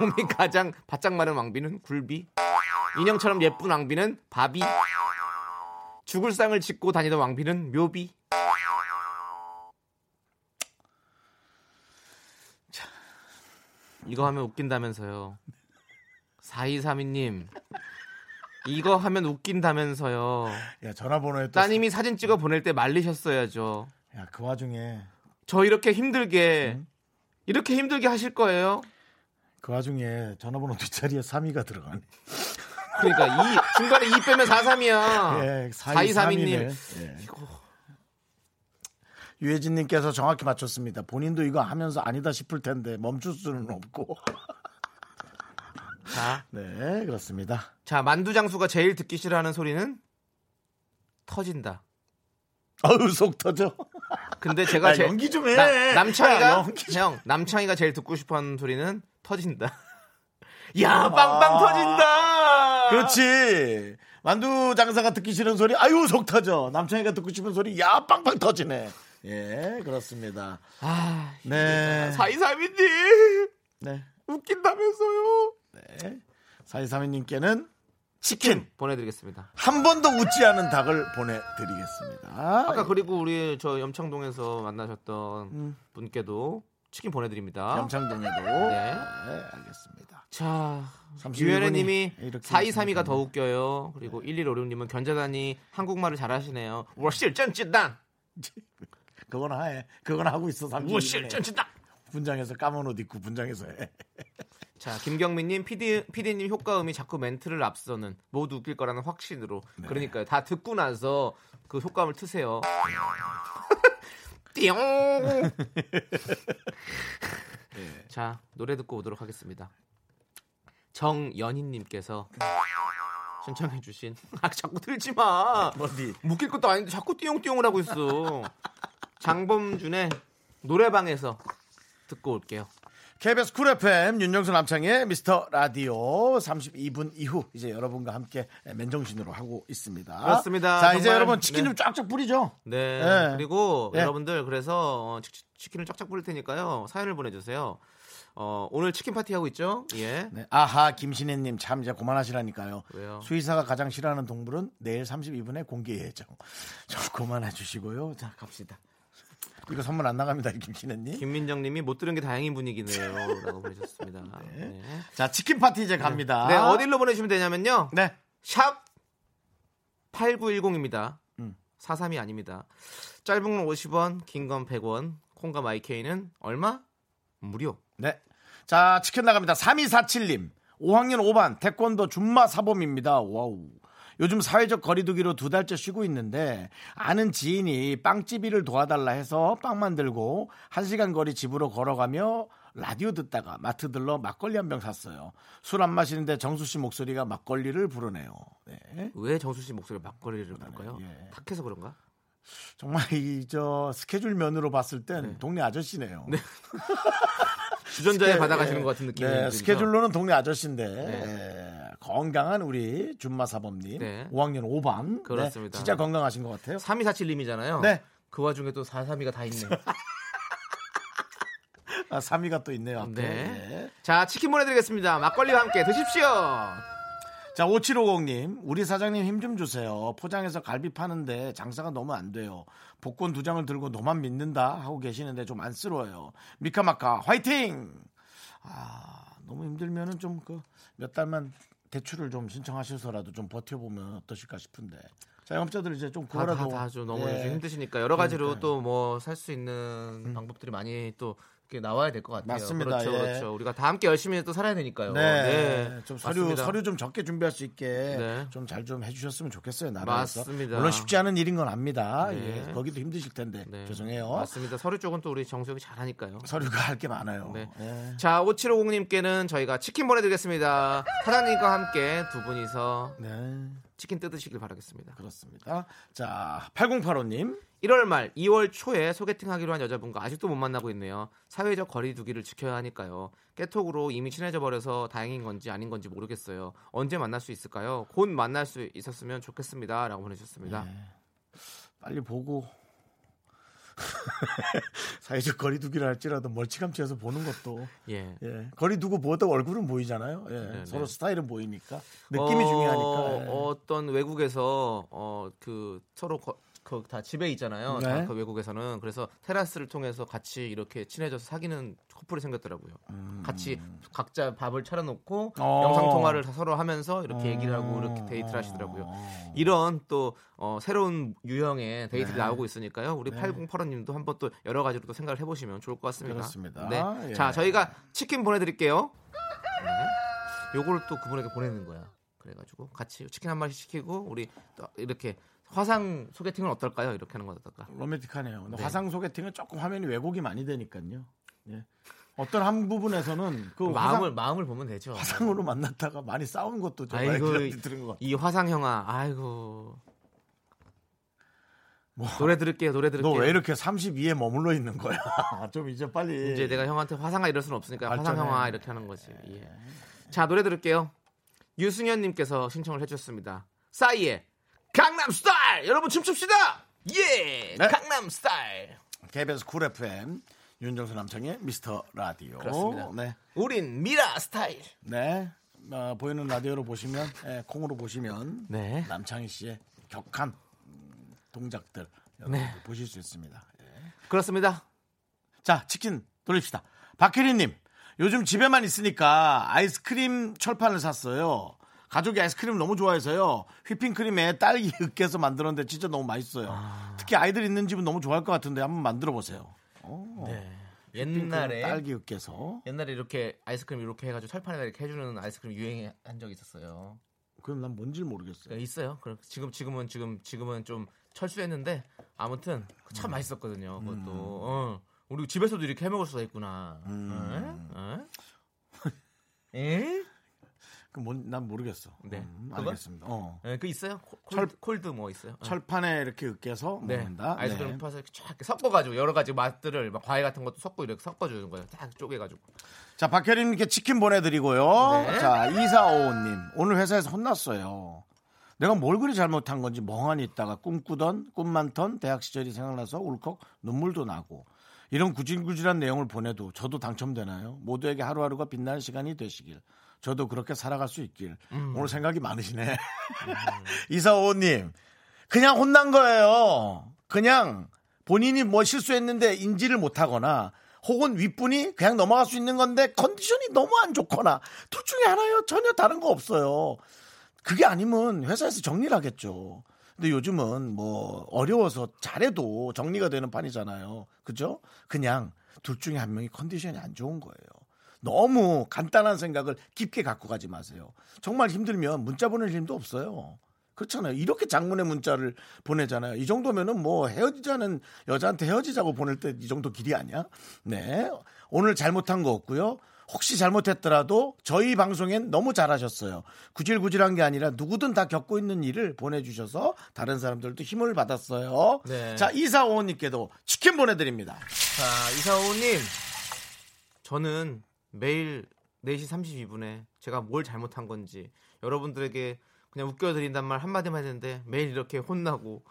몸이 가장 바짝 마른 왕비는 굴비. 인형처럼 예쁜 왕비는 바비. 죽을 상을 짓고 다니던 왕비는 묘비. 자, 이거 하면 웃긴다면서요. 4232님. 이거 하면 웃긴다면서요. 야, 전화번호에 또. 따님이 사진 찍어 보낼 때 말리셨어야죠. 야, 그 와중에. 저 이렇게 힘들게 이렇게 힘들게 하실 거예요? 그 와중에 전화번호 뒷자리에 3위가 들어가네. 그러니까 이 중간에 2 빼면 43이야. 예, 4232님. 4232님. 예. 유혜진 님께서 정확히 맞췄습니다. 본인도 이거 하면서 아니다 싶을 텐데 멈출 수는 없고. 자, 네, 그렇습니다. 자 만두 장수가 제일 듣기 싫어하는 소리는 터진다. 어우, 속 터져. 근데 제가 야, 제 연기 좀 해. 나- 남창이가 형 남창이가 제일 듣고 싶어하는 소리는 터진다. 야 빵빵 터진다. 그렇지. 만두 장사가 듣기 싫은 소리, 아유, 속 터져. 남창이가 듣고 싶은 소리, 야, 빵빵 터지네. 예, 그렇습니다. 아, 네. 사이사미님 네. 웃긴다면서요? 네. 4232님께는 치킨 보내드리겠습니다. 한 번도 웃지 않은 닭을 보내드리겠습니다. 아까 그리고 우리 저 염창동에서 만나셨던 분께도 치킨 보내드립니다. 음. 염창동에도. 네. 네, 알겠습니다. 자, 32 유현애님이 분이 이렇게 4232가 더. 웃겨요. 그리고 1156님은 견자단이 한국말을 잘하시네요. 워실전찌단, 그건 해. 그건 하고 있어. 32 분에. 워실전찌단. 분장해서 까만 옷 입고 분장해서 해. 자, 김경민님, PD, PD님 효과음이 자꾸 멘트를 앞서는 모두 웃길 거라는 확신으로. 네. 그러니까요. 다 듣고 나서 그 효과음을 트세요. 띠용. 네. 자, 노래 듣고 오도록 하겠습니다. 정연희님께서 신청해 주신 아 자꾸 들지 마. 어디? 묶일 것도 아닌데 자꾸 띠용띠용을 하고 있어. 장범준의 노래방에서 듣고 올게요. KBS 쿨 FM 윤정수 남창희의 미스터 라디오 32분 이후 이제 여러분과 함께 맨정신으로 하고 있습니다. 그렇습니다. 자 이제 여러분 치킨 네. 좀 쫙쫙 뿌리죠. 네. 네. 그리고 네. 여러분들 그래서 어, 치- 치킨을 쫙쫙 뿌릴 테니까요. 사연을 보내주세요. 어, 오늘 치킨 파티 하고 있죠? 예. 네. 아하 김신혜님 참 이제 그만하시라니까요. 왜요? 수의사가 가장 싫어하는 동물은 내일 32분에 공개 예정. 좀 그만해 주시고요. 자 갑시다. 이거 선물 안 나갑니다 김신혜님. 김민정님이 못 들은 게 다행인 분위기네요라고 보내셨습니다. 네. 자 치킨 파티 이제 갑니다. 네, 어디로 보내주시면 되냐면요. 네. 샵 8910입니다. 음. 43이 아닙니다. 짧은 건 50원, 긴 건 100원, 콩과 마이케이는 얼마? 무료. 네. 자, 치킨 나갑니다. 3247님. 5학년 5반 태권도 준마 사범입니다. 와우. 요즘 사회적 거리두기로 두 달째 쉬고 있는데 아는 지인이 빵집이를 도와달라 해서 빵 만들고 한 시간 거리 집으로 걸어가며 라디오 듣다가 마트 들러 막걸리 한 병 샀어요. 술 안 마시는데 정수 씨 목소리가 막걸리를 부르네요. 네. 왜 정수 씨 목소리 막걸리를 부를까요? 예. 탁해서 그런가? 정말 이 저 스케줄 면으로 봤을 땐 네. 동네 아저씨네요. 주전자에 스케- 받아가시는 예, 것 같은 느낌이 네? 스케줄로는 동네 아저씨인데 네. 예, 건강한 우리 준마 사범님 네. 5학년 5반 그렇습니다. 진짜 건강하신 것 같아요. 3247님이잖아요. 네. 그 와중에 또 432가 다 있네. 아, 3위가 또 있네요. 앞에. 네. 네. 자, 치킨 보내드리겠습니다. 막걸리와 함께 드십시오. 자 5750님 우리 사장님 힘 좀 주세요. 포장해서 갈비 파는데 장사가 너무 안 돼요. 복권 두 장을 들고 너만 믿는다 하고 계시는데 좀 안쓰러워요. 미카마카 화이팅! 아 너무 힘들면은 좀 그 몇 달만 대출을 좀 신청하셔서라도 좀 버텨보면 어떠실까 싶은데 자 영업자들 이제 좀 다, 그거라도 다, 다, 좀 너무 예. 힘드시니까 여러 가지로. 음. 또뭐 살 수 있는 방법들이 많이 또 나와야 될 것 같아요. 맞습니다. 그렇죠, 예. 그렇죠. 우리가 다 함께 열심히 또 살아야 되니까요. 네. 좀 서류 맞습니다. 서류 좀 적게 준비할 수 있게 네. 좀잘좀 해주셨으면 좋겠어요. 나라에서. 맞습니다. 물론 쉽지 않은 일인 건 압니다. 네. 예. 거기도 힘드실 텐데 네. 죄송해요. 맞습니다. 서류 쪽은 또 우리 정수영이 잘하니까요. 서류가 할 게 많아요. 네. 예. 자, 5750님께는 저희가 치킨 보내드리겠습니다. 사장님과 함께 두 분이서 네. 치킨 뜯으시길 바라겠습니다. 그렇습니다. 자, 8085님. 1월 말 2월 초에 소개팅 하기로 한 여자분과 아직도 못 만나고 있네요. 사회적 거리 두기를 지켜야 하니까요. 깨톡으로 이미 친해져 버려서 다행인 건지 아닌 건지 모르겠어요. 언제 만날 수 있을까요? 곧 만날 수 있었으면 좋겠습니다라고 보내주셨습니다. 네. 빨리 보고 사회적 거리 두기를 할지라도 멀찌감치해서 보는 것도 예. 예. 거리 두고 보다 얼굴은 보이잖아요. 예. 네, 서로 네. 스타일은 보이니까 느낌이 어, 중요하니까. 예. 어떤 외국에서 어 그 서로 그 다 집에 있잖아요. 네. 다그 외국에서는 그래서 테라스를 통해서 같이 이렇게 친해져서 사귀는 커플이 생겼더라고요. 같이 각자 밥을 차려놓고 음. 어. 영상 통화를 다 서로 하면서 이렇게 얘기를 하고 어. 이렇게 데이트를 하시더라고요. 이런 또 어, 새로운 유형의 데이트가 네. 나오고 있으니까요. 우리 8085님도 한번 또 여러 가지로 또 생각을 해보시면 좋을 것 같습니다. 그렇습니다. 네. 예. 자, 저희가 치킨 보내드릴게요. 네. 요거를 또 그분에게 보내는 거야. 그래가지고 같이 치킨 한 마리 시키고 우리 또 이렇게 화상 소개팅은 어떨까요? 이렇게 하는 건 어떨까? 로맨틱하네요. 네. 화상 소개팅은 조금 화면이 왜곡이 많이 되니까요. 예. 어떤 한 부분에서는 그 마음을 화상, 마음을 보면 되죠. 화상으로 만났다가 많이 싸운 것도 좀 아이고, 들은 것 같아요. 이 화상 형아, 아이고. 뭐, 노래 들을게요, 노래 들을게요. 너 왜 이렇게 32에 머물러 있는 거야? 좀 이제 빨리. 이제 내가 형한테 화상아 이럴 수는 없으니까 화상 발전해. 형아 이렇게 하는 거지. 예. 자 노래 들을게요. 유승현님께서 신청을 해주셨습니다. 싸이의 강남 스타일 여러분 춤춥시다. 예, 네. 강남 스타일. KBS 쿨 FM 윤정수 남창희의 미스터 라디오. 그렇습니다. 네. 우린 미라 스타일. 네. 어, 보이는 라디오로 보시면, 예, 콩으로 보시면 네. 남창희 씨의 격한 음, 동작들 네. 보실 수 있습니다. 예. 그렇습니다. 자, 치킨 돌립시다. 박혜리님, 요즘 집에만 있으니까 아이스크림 철판을 샀어요. 가족이 아이스크림 너무 좋아해서요. 휘핑크림에 딸기 으깨서 만들었는데 진짜 너무 맛있어요. 특히 아이들 있는 집은 너무 좋아할 것 같은데 한번 만들어 보세요. 네. 옛날에 딸기 으깨서. 옛날에 이렇게 아이스크림 이렇게 해가지고 철판에다 이렇게 해주는 아이스크림 유행한 적이 있었어요. 그럼 난 뭔지 모르겠어요. 네, 있어요. 그럼 지금 지금은 지금 지금은 좀 철수했는데 아무튼 참 맛있었거든요. 그것도 어. 우리 집에서도 이렇게 해 먹을 수가 있구나. 어? 에? 에? 그난 모르겠어. 네. 음? 알겠습니다. 어. 에, 그 있어요? 콜- 콜드, 콜드 뭐 있어요? 어. 철판에 이렇게 으깨서 네. 먹는다. 아이스크림 네. 파서 쫙 섞어가지고 여러 가지 맛들을 막 과일 같은 것도 섞고 이렇게 섞어주는 거예요. 딱 쪼개가지고. 자, 박혜림님께 치킨 보내드리고요. 네. 자, 2455님. 오늘 회사에서 혼났어요. 내가 뭘 그리 잘못한 건지 멍하니 있다가 꿈꾸던 꿈 많던 대학 시절이 생각나서 울컥 눈물도 나고 이런 구질구질한 내용을 보내도 저도 당첨되나요? 모두에게 하루하루가 빛나는 시간이 되시길. 저도 그렇게 살아갈 수 있길. 오늘 생각이 많으시네. 이사오님, 그냥 혼난 거예요. 그냥 본인이 뭐 실수했는데 인지를 못하거나 혹은 윗분이 그냥 넘어갈 수 있는 건데 컨디션이 너무 안 좋거나 둘 중에 하나요. 전혀 다른 거 없어요. 그게 아니면 회사에서 정리를 하겠죠. 근데 요즘은 뭐 어려워서 잘해도 정리가 되는 판이잖아요. 그죠? 그냥 둘 중에 한 명이 컨디션이 안 좋은 거예요. 너무 간단한 생각을 깊게 갖고 가지 마세요. 정말 힘들면 문자 보낼 힘도 없어요. 그렇잖아요. 이렇게 장문의 문자를 보내잖아요. 이 정도면은 뭐 헤어지자는 여자한테 헤어지자고 보낼 때 이 정도 길이 아니야? 네. 오늘 잘못한 거 없고요. 혹시 잘못했더라도 저희 방송엔 너무 잘하셨어요. 구질구질한 게 아니라 누구든 다 겪고 있는 일을 보내주셔서 다른 사람들도 힘을 받았어요. 네. 자, 이사오님께도 치킨 보내드립니다. 자, 이사오님. 저는 매일 4시 32분에 제가 뭘 잘못한 건지 여러분들에게 그냥 웃겨드린단 말 한마디만 했는데 매일 이렇게 혼나고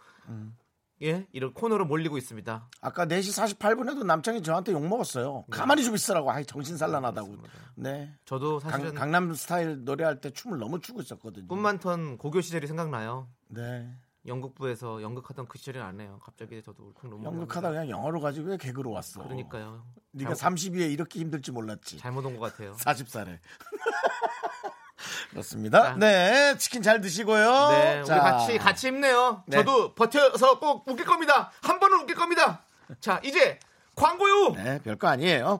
예 이런 코너로 몰리고 있습니다. 아까 4시 48분에도 남창이 저한테 욕 먹었어요. 가만히 좀 있으라고. 아이, 정신산란하다고. 네. 저도 강, 사실은 강 남 스타일 노래할 때 춤을 너무 추고 있었거든요. 꿈 많던 고교 시절이 생각나요. 네. 연극부에서 연극하던 그 시절이 나네요. 갑자기 저도 울컥 너무 연극하다 그냥 영어로 가지고 왜 개그로 왔어? 그러니까요. 네가 잘, 32에 이렇게 힘들지 몰랐지. 잘못 온 것 같아요. 40살에. 그렇습니다. 자. 네, 치킨 잘 드시고요. 네, 우리 자, 같이 같이 힘내요. 네. 저도 버텨서 꼭 웃길 겁니다. 한 번은 웃길 겁니다. 자, 이제 광고요. 네, 별거 아니에요.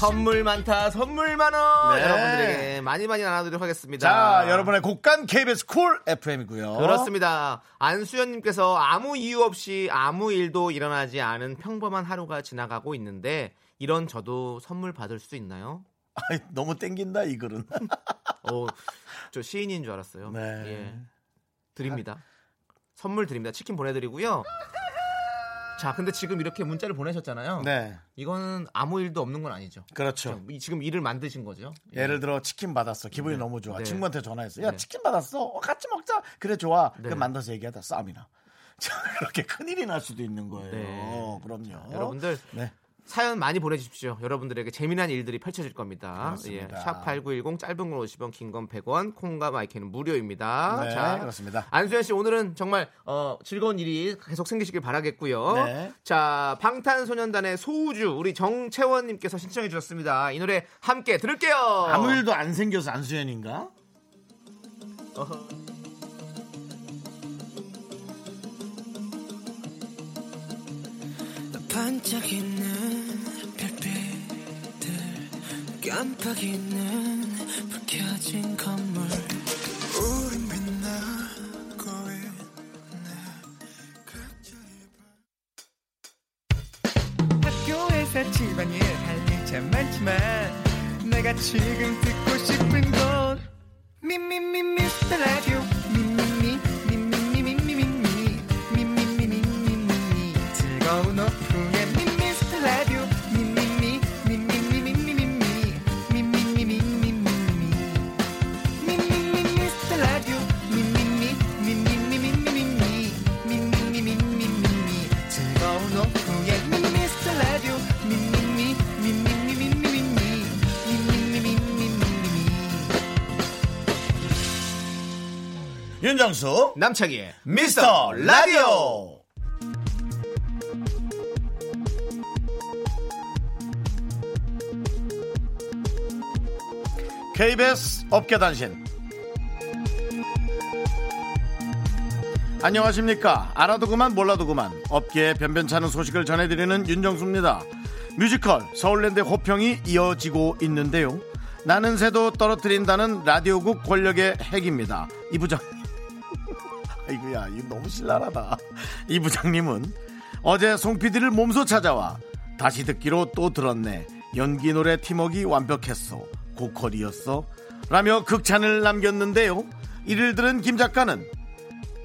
선물 많다 선물 많어 네. 여러분들에게 많이 많이 나눠드리도록 하겠습니다 자, 여러분의 곡간 KBS 쿨 FM이고요. 그렇습니다 안수연님께서 아무 이유 없이 아무 일도 일어나지 않은 평범한 하루가 지나가고 있는데 이런 저도 선물 받을 수 있나요? 아이, 너무 땡긴다 이 글은. 어, 저 시인인 줄 알았어요 네. 예. 드립니다 선물 드립니다 치킨 보내드리고요 자 근데 지금 이렇게 문자를 보내셨잖아요 네, 이거는 아무 일도 없는 건 아니죠 그렇죠. 이- 지금 일을 만드신 거죠 예를 들어 치킨 받았어. 기분이 네. 너무 좋아. 네. 친구한테 전화했어. 야 네. 치킨 받았어. 어, 같이 먹자. 그래 좋아. 네. 그 만나서 얘기하다 싸움이나. 자, 그렇게 큰 일이 날 수도 있는 거예요. 네. 그럼요. 여러분들 네. 사연 많이 보내주십시오. 여러분들에게 재미난 일들이 펼쳐질 겁니다. 예, 그렇습니다. 샵8910 짧은 건 50원, 긴 건 100원, 콩과 마이크는 무료입니다. 네, 자, 그렇습니다. 안수현 씨 오늘은 정말 어, 즐거운 일이 계속 생기시길 바라겠고요. 네. 자, 방탄소년단의 소우주 우리 정채원 님께서 신청해 주셨습니다. 이 노래 함께 들을게요. 아무 일도 안 생겨서 안수현인가? 어허. 반짝이는 별빛들 깜빡이는 불 켜진 건물. 우린 빛나고 있네. 학교에서 집안일 할일참 많지만 내가 지금 듣고 싶은 건 윤정수 남창희의 미스터 라디오. KBS 업계단신. 안녕하십니까? 알아도 그만 몰라도 그만 업계에 변변찮은 소식을 전해드리는 윤정수입니다. 뮤지컬 서울랜드 호평이 이어지고 있는데요. 나는 새도 떨어뜨린다는 라디오국 권력의 핵입니다. 이 부장 아이고야 이거 너무 신랄하다 이 부장님은 어제 송 PD를 몸소 찾아와 다시 듣기로 또 들었네 연기 노래 팀워크 완벽했어 고퀄이었어 라며 극찬을 남겼는데요 이를 들은 김 작가는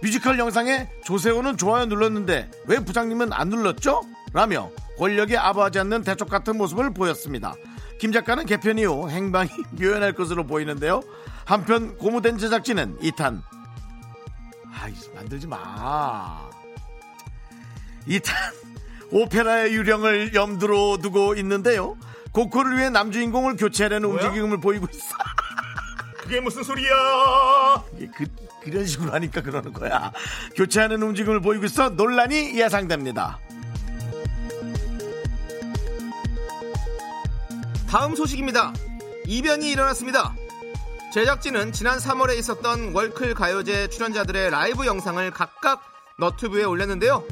뮤지컬 영상에 조세호는 좋아요 눌렀는데 왜 부장님은 안 눌렀죠? 라며 권력에 아부하지 않는 대쪽 같은 모습을 보였습니다. 김 작가는 개편 이후 행방이 묘연할 것으로 보이는데요. 한편 고무된 제작진은 이탄 아이 만들지 마. 이탄 오페라의 유령을 염두로 두고 있는데요. 고코를 위해 남주인공을 교체하려는 움직임을 보이고 있어. 그게 무슨 소리야? 그, 그런 식으로 하니까 그러는 거야. 교체하는 움직임을 보이고 있어 논란이 예상됩니다. 다음 소식입니다. 이변이 일어났습니다. 제작진은 지난 3월에 있었던 월클 가요제 출연자들의 라이브 영상을 각각 너튜브에 올렸는데요.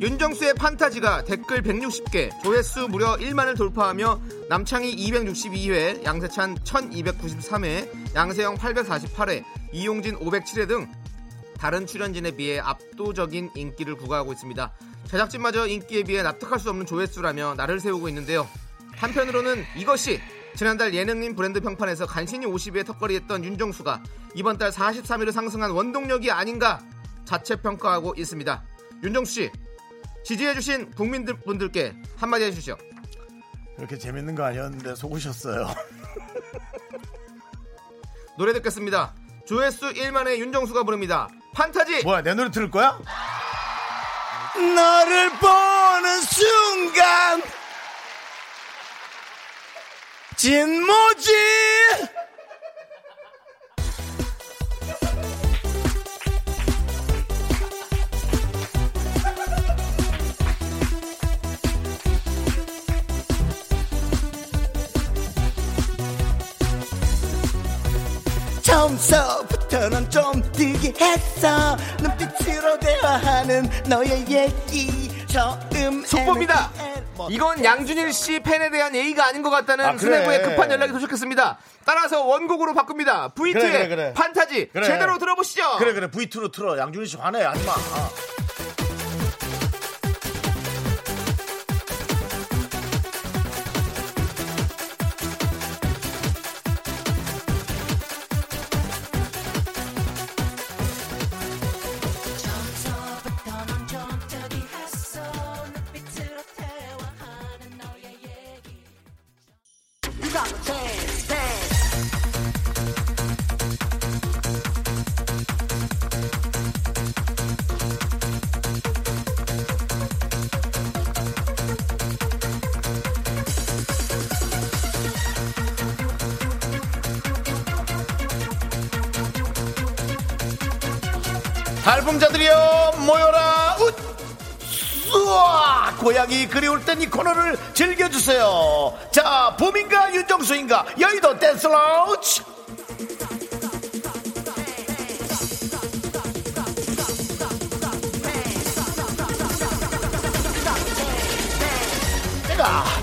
윤정수의 판타지가 댓글 160개, 조회수 무려 1만을 돌파하며 남창희 262회, 양세찬 1293회, 양세형 848회, 이용진 507회 등 다른 출연진에 비해 압도적인 인기를 구가하고 있습니다. 제작진마저 인기에 비해 납득할 수 없는 조회수라며 나를 세우고 있는데요. 한편으로는 이것이 지난달 예능인 브랜드 평판에서 간신히 50위에 턱걸이했던 윤정수가 이번 달 43위로 상승한 원동력이 아닌가 자체 평가하고 있습니다. 윤정수 씨, 지지해주신 국민들 분들께 한마디 해주시죠. 그렇게 재밌는 거 아니었는데 속으셨어요. 노래 듣겠습니다. 조회수 1만의 윤정수가 부릅니다. 판타지. 뭐야 내 노래 들을 거야? 너를 보는 순간 진모지? 처음서부터는 좀 특이했어. 눈빛으로 대화하는 너의 얘기. 처음 속보입니다. 이건 양준일 씨 팬에 대한 예의가 아닌 것 같다는 아, 그래. 수뇌부의 급한 연락이 도착했습니다. 따라서 원곡으로 바꿉니다. V2의 그래, 그래. 판타지. 제대로 들어보시죠. 그래 그래 V2로 틀어 양준희 씨 화내 하지마 고양이 그리울 땐 이 코너를 즐겨주세요. 자 봄인가 윤정수인가 여의도 댄스 라우치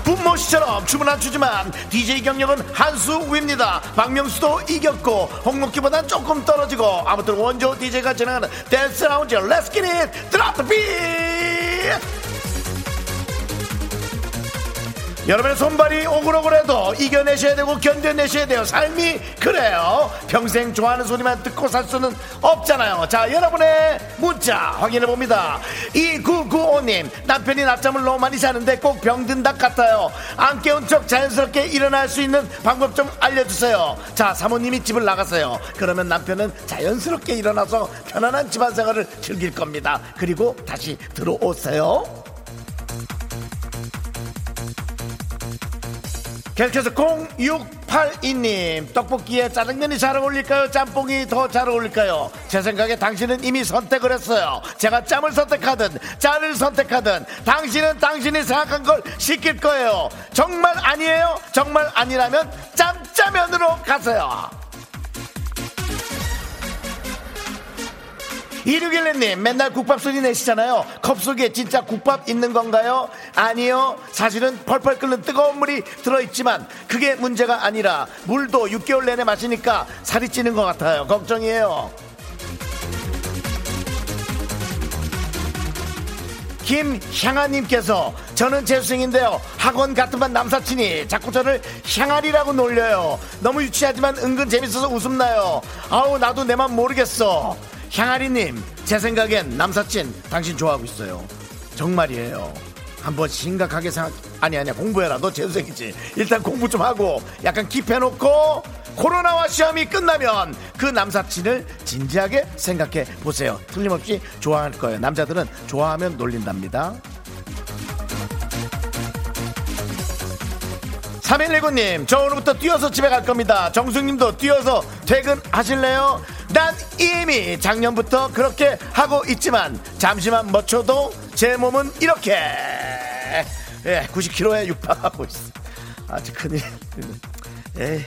분모씨처럼 춤은 안 추지만 DJ 경력은 한수 위입니다. 박명수도 이겼고 홍록기보단 조금 떨어지고 아무튼 원조 DJ가 진행하는 댄스 라운지 Let's it drop the beat 여러분의 손발이 오글오글해도 이겨내셔야 되고 견뎌내셔야 돼요. 삶이 그래요. 평생 좋아하는 소리만 듣고 살 수는 없잖아요. 자, 여러분의 문자 확인해 봅니다. 2995님, 남편이 낮잠을 너무 많이 자는데 꼭 병든 닭 같아요. 안 깨운 척 자연스럽게 일어날 수 있는 방법 좀 알려주세요. 자, 사모님이 집을 나갔어요. 그러면 남편은 자연스럽게 일어나서 편안한 집안 생활을 즐길 겁니다. 그리고 다시 들어오세요. 계속해서 0682님 떡볶이에 짜장면이 잘 어울릴까요? 짬뽕이 더 잘 어울릴까요? 제 생각에 당신은 이미 선택을 했어요. 제가 짬을 선택하든 짤을 선택하든 당신은 당신이 생각한 걸 시킬 거예요. 정말 아니에요? 정말 아니라면 짬짜면으로 가세요 2611님 맨날 국밥 소리 내시잖아요. 컵 속에 진짜 국밥 있는 건가요? 아니요. 사실은 펄펄 끓는 뜨거운 물이 들어있지만 그게 문제가 아니라 물도 6개월 내내 마시니까 살이 찌는 것 같아요. 걱정이에요. 김향아님께서 저는 재수생인데요. 학원 같은 반 남사친이 자꾸 저를 향아리라고 놀려요. 너무 유치하지만 은근 재밌어서 웃음나요. 아우 나도 내 맘 모르겠어 향아리님 제 생각엔 남사친 당신 좋아하고 있어요. 정말이에요. 한번 심각하게 생각 아니 아니야. 공부해라 너 재수생이지. 일단 공부 좀 하고 약간 킵해놓고 코로나와 시험이 끝나면 그 남사친을 진지하게 생각해 보세요. 틀림없이 좋아할 거예요. 남자들은 좋아하면 놀린답니다. 3119님, 저 오늘부터 뛰어서 집에 갈 겁니다. 정숙님도 뛰어서 퇴근하실래요? 난 이미 작년부터 그렇게 하고 있지만, 잠시만 멈춰도 제 몸은 이렇게, 예, 90kg에 육박하고 있어. 아주 큰일. 예.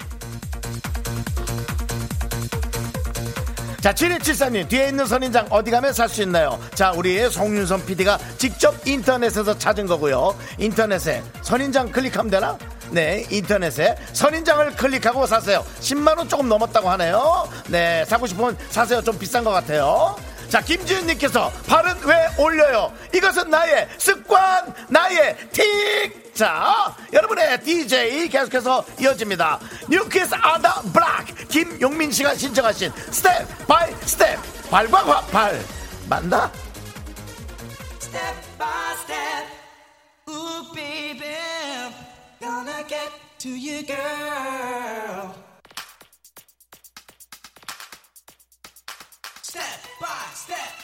자, 7274님, 뒤에 있는 선인장 어디 가면 살 수 있나요? 자, 우리 송윤선 PD가 직접 인터넷에서 찾은 거고요. 인터넷에 선인장 클릭하면 되나? 네, 인터넷에 선인장을 클릭하고 사세요. 10만원 조금 넘었다고 하네요. 네, 사고 싶으면 사세요. 좀 비싼 것 같아요. 자, 김지은님께서 발은 왜 올려요? 이것은 나의 습관, 나의 틱! 자, 여러분의 DJ 계속해서 이어집니다. 뉴키스 아다 블락! 김용민 씨가 신청하신 스텝 바이 스텝! 발과 발! 맞나? step. Ooh, baby, gonna get to you, girl. Step by step.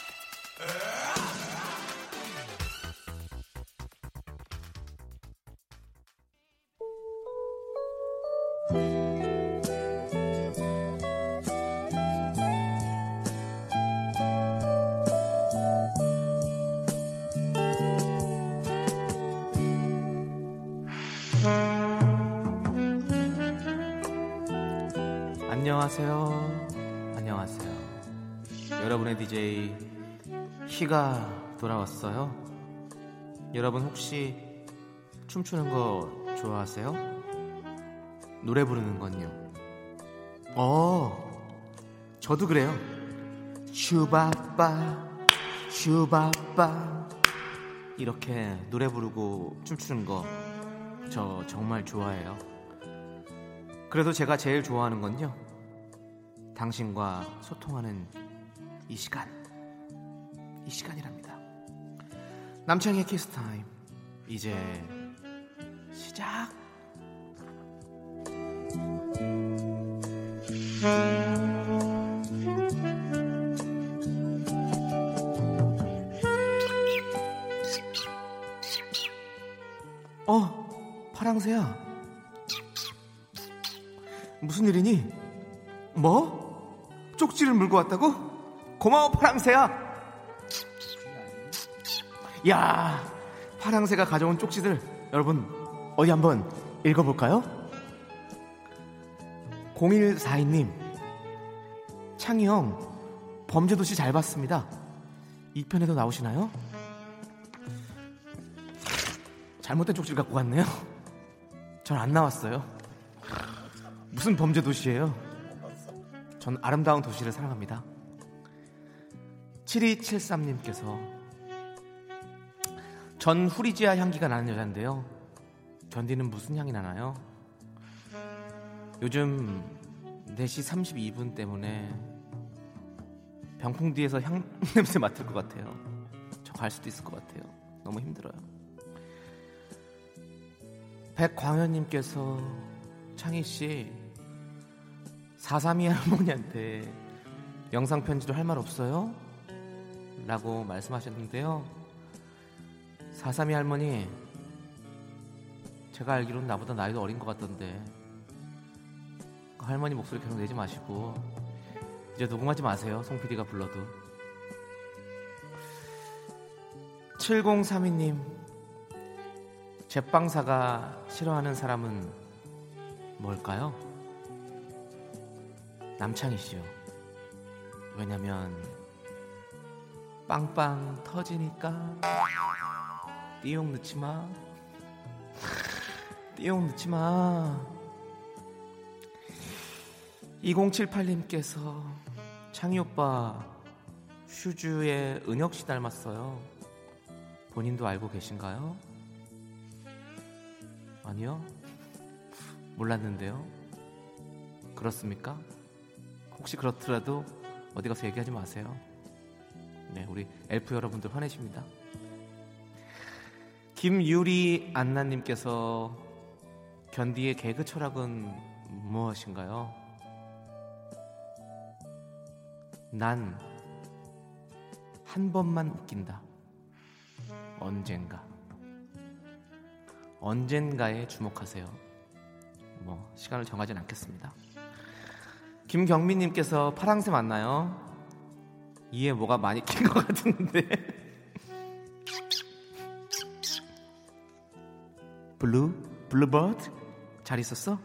안녕하세요. 안녕하세요. 여러분의 DJ 희가 돌아왔어요. 여러분 혹시 춤추는 거 좋아하세요? 노래 부르는 건요? 어, 저도 그래요. 슈바빠, 슈바빠. 이렇게 노래 부르고 춤추는 거 저 정말 좋아해요. 그래도 제가 제일 좋아하는 건요. 당신과 소통하는 이 시간. 이 시간이랍니다. 남창희의 키스 타임. 이제 시작. 어, 파랑새야. 무슨 일이니? 뭐? 쪽지를 물고 왔다고? 고마워 파랑새야. 야, 파랑새가 가져온 쪽지들 여러분 어디 한번 읽어볼까요? 0142님 창희 형 범죄도시 잘 봤습니다. 2편에도 나오시나요? 잘못된 쪽지를 갖고 왔네요. 전 안 나왔어요. 무슨 범죄 도시예요? 전 아름다운 도시를 사랑합니다. 7273님께서 전 후리지아 향기가 나는 여잔데요. 견디는 무슨 향이 나나요? 요즘 4시 32분 때문에 병풍 뒤에서 향 냄새 맡을 것 같아요. 저 갈 수도 있을 것 같아요. 너무 힘들어요. 백광현님께서 창희 씨 432 할머니한테 영상 편지로 할 말 없어요? 라고 말씀하셨는데요. 432 할머니 제가 알기로는 나보다 나이도 어린 것 같던데 그 할머니 목소리 계속 내지 마시고 이제 녹음하지 마세요. 송 PD가 불러도 7032님 제빵사가 싫어하는 사람은 뭘까요? 씨요. 왜냐면 빵빵 터지니까 띠용 넣지 마. 띠용 넣지 마. 2078님께서 창희 오빠 슈즈의 은혁 씨 닮았어요. 본인도 알고 계신가요? 아니요. 몰랐는데요. 그렇습니까? 혹시 그렇더라도 어디 가서 얘기하지 마세요. 네, 우리 엘프 여러분들 화내십니다. 김유리 안나님께서 견디의 개그 철학은 무엇인가요? 난 한 번만 웃긴다. 언젠가. 언젠가에 주목하세요. 뭐 시간을 정하진 않겠습니다. 김경민님께서 파랑새 맞나요? 이에 뭐가 많이 낀 것 같은데. blue bluebird 잘 있었어?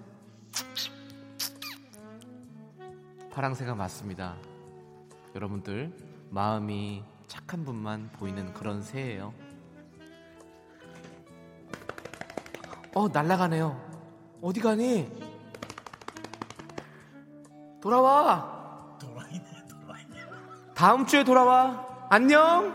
파랑새가 맞습니다. 여러분들 마음이 착한 분만 보이는 그런 새예요. 어 날라가네요. 어디 가니? 돌아와. 돌아있네, 돌아있네. 다음 주에 돌아와. 안녕.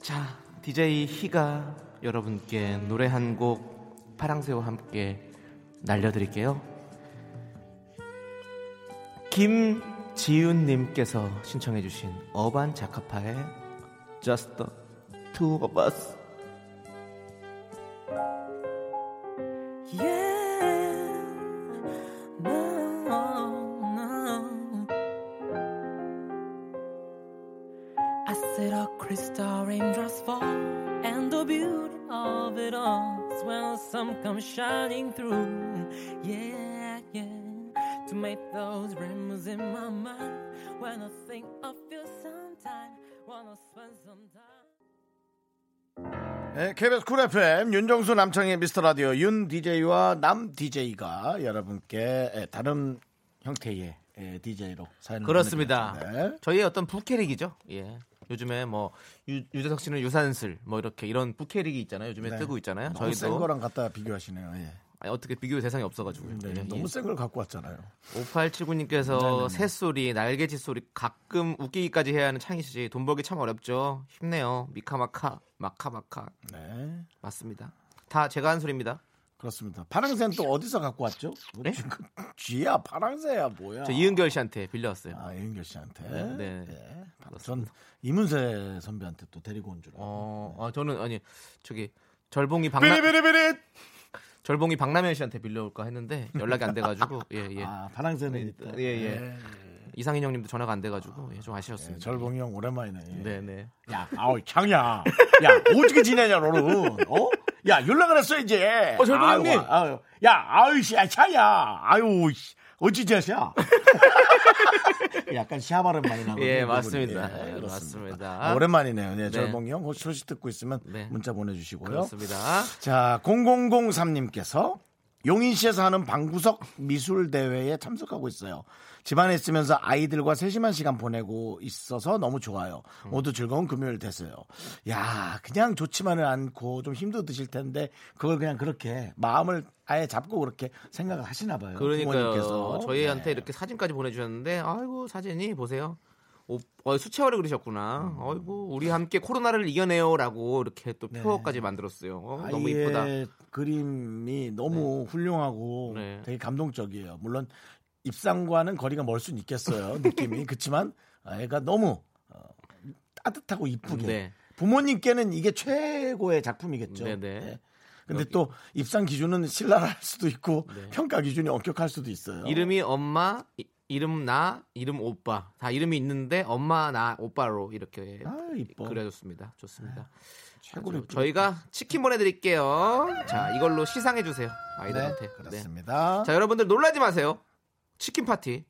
자, DJ 희가 여러분께 노래 한 곡 파랑새와 함께 날려드릴게요. 지윤님께서 신청해주신 어반 자카파의 Just the Two of Us. 네, KBS 쿨 FM 윤정수 남창희의 미스터 라디오 윤 DJ와 남 DJ가 여러분께 예, 다른 형태의 DJ로 사연 그렇습니다. 네. 저희의 어떤 부캐릭이죠. 예. 요즘에 뭐 유, 유재석 씨는 유산슬 뭐 이렇게 이런 부캐릭이 있잖아요. 요즘에 네. 뜨고 있잖아요. 너무 센 저희도 거랑 갖다 비교하시네요. 예. 아니, 어떻게 비교 대상이 없어가지고. 네, 예, 너무 예. 센걸 갖고 왔잖아요. 5879님께서 새소리, 날개짓 소리 가끔 웃기기까지 해야 하는 창희 씨. 돈 벌기 참 어렵죠. 힘내요. 미카마카, 마카마카. 네, 맞습니다. 다 제가 한 소리입니다. 그렇습니다. 파랑새는 또 어디서 갖고 왔죠? 네? 쥐야, 파랑새야, 뭐야? 저 이은결 씨한테 빌려왔어요. 아, 이은결 씨한테. 네. 예. 전 이문세 선배한테 또 데리고 온 줄 알고. 어, 아, 저는 아니 저기 절봉이 박나 비리비리비리. 절봉이 박남현 씨한테 빌려올까 했는데 연락이 안 돼가지고 예 예. 아, 파랑새는 있다. 예, 예. 이상인 형님도 전화가 안 돼가지고 예, 좀 아쉬웠습니다. 절봉이 형 오랜만이네. 예. 네네. 야, 아우 창이야. 야, 어떻게 지내냐 너는? 어? 야, 연락을 했어 이제. 어, 절봉 아유, 형님. 아유, 야, 아유 씨, 야, 차야. 아유, 씨. 어찌 지내셔? 약간 시아 발음 많이 나고. 예, 맞습니다. 예, 맞습니다. 아, 오랜만이네요. 네, 네. 절봉이 형 혹시 소식 듣고 있으면 네. 문자 보내주시고요. 그렇습니다. 자, 0003님께서 용인시에서 하는 방구석 미술 대회에 참석하고 있어요. 집안에 있으면서 아이들과 세심한 시간 보내고 있어서 너무 좋아요. 모두 즐거운 금요일 되세요. 야, 그냥 좋지만은 않고 좀 힘도 드실 텐데 그걸 그냥 그렇게 마음을 아예 잡고 그렇게 생각을 하시나 봐요. 그러니까요. 부모님께서. 저희한테 네. 이렇게 사진까지 보내주셨는데, 아이고 사진이 보세요. 오, 어, 수채화를 그리셨구나. 음. 아이고 우리 함께 코로나를 이겨내요라고 이렇게 또 표어까지 만들었어요. 어, 너무 네. 이쁘다. 그림이 너무 훌륭하고 네. 되게 감동적이에요. 물론 입상과는 거리가 멀 수는 있겠어요. 느낌이 그렇지만 애가 너무 어, 따뜻하고 이쁘게 네. 부모님께는 이게 최고의 작품이겠죠. 네, 네. 네. 근데 또 입상 기준은 신랄할 수도 있고 평가 기준이 엄격할 수도 있어요. 네. 이름이 엄마, 이, 이름 나, 이름 오빠 다 이름이 있는데 엄마 나 오빠로 이렇게 아. 그려줬습니다. 좋습니다. 최고로 아주 이쁘게. 저희가 치킨 보내드릴게요. 자 이걸로 시상해 주세요 네, 아이들한테. 네. 그렇습니다. 자 여러분들 놀라지 마세요. 치킨 파티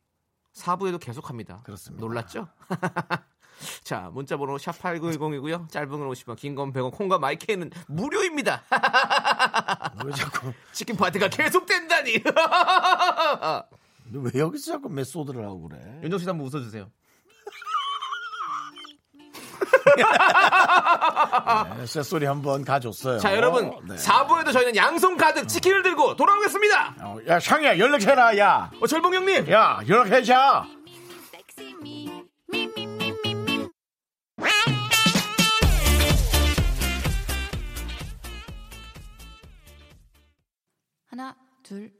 4부에도 계속합니다. 그렇습니다. 놀랐죠? 자 문자번호 샵 8910이고요. 짧은 건 50원, 긴 건 100원, 콩과 마이크는 무료입니다. 왜 자꾸 치킨 파티가 계속된다니. 너왜 여기서 자꾸 메소드를 하고 그래? 윤정 씨도 한번 웃어주세요. 네, 쇳소리 한번 가줬어요. 자 여러분 네. 4부에도 저희는 양손 가득 치킨을 들고 돌아오겠습니다. 어, 야 상이야 연락해라 야. 어, 절봉 형님. 야 연락해자. 하나, 둘, 셋.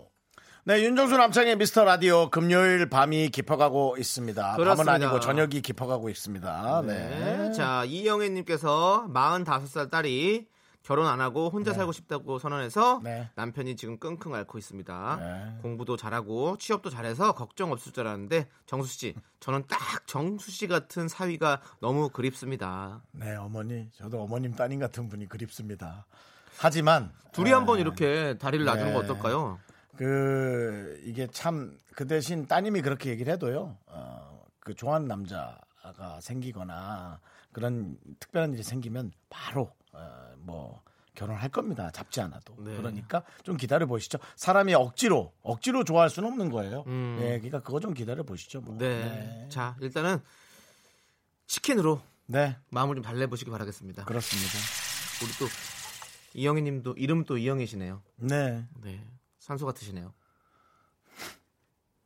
네, 윤정수 남창의 미스터 라디오 금요일 밤이 깊어가고 있습니다. 그렇습니다. 밤은 아니고 저녁이 깊어가고 있습니다. 네. 네. 자 이영애님께서 45살 딸이 결혼 안 하고 혼자 살고 싶다고 선언해서 네. 남편이 지금 끙끙 앓고 있습니다. 네. 공부도 잘하고 취업도 잘해서 걱정 없을 줄 알았는데 정수 씨, 저는 딱 정수 씨 같은 사위가 너무 그립습니다. 네, 어머니. 저도 어머님 따님 같은 분이 그립습니다. 하지만 둘이 에, 한번 이렇게 다리를 놔주는 네. 거 어떨까요? 그 이게 참 그 대신 따님이 그렇게 얘기를 해도요. 어, 그 좋아하는 남자가 생기거나 그런 특별한 일이 생기면 바로 어, 뭐 결혼할 겁니다. 잡지 않아도. 네. 그러니까 좀 기다려 보시죠. 사람이 억지로 억지로 좋아할 수는 없는 거예요. 음. 네, 그러니까 그거 좀 기다려 보시죠. 뭐. 네. 네. 자 일단은 치킨으로 네, 마음을 좀 달래 보시기 바라겠습니다. 그렇습니다. 우리 또 이영애 님도 이름 또 이영애시네요. 네. 네. 산소 같으시네요.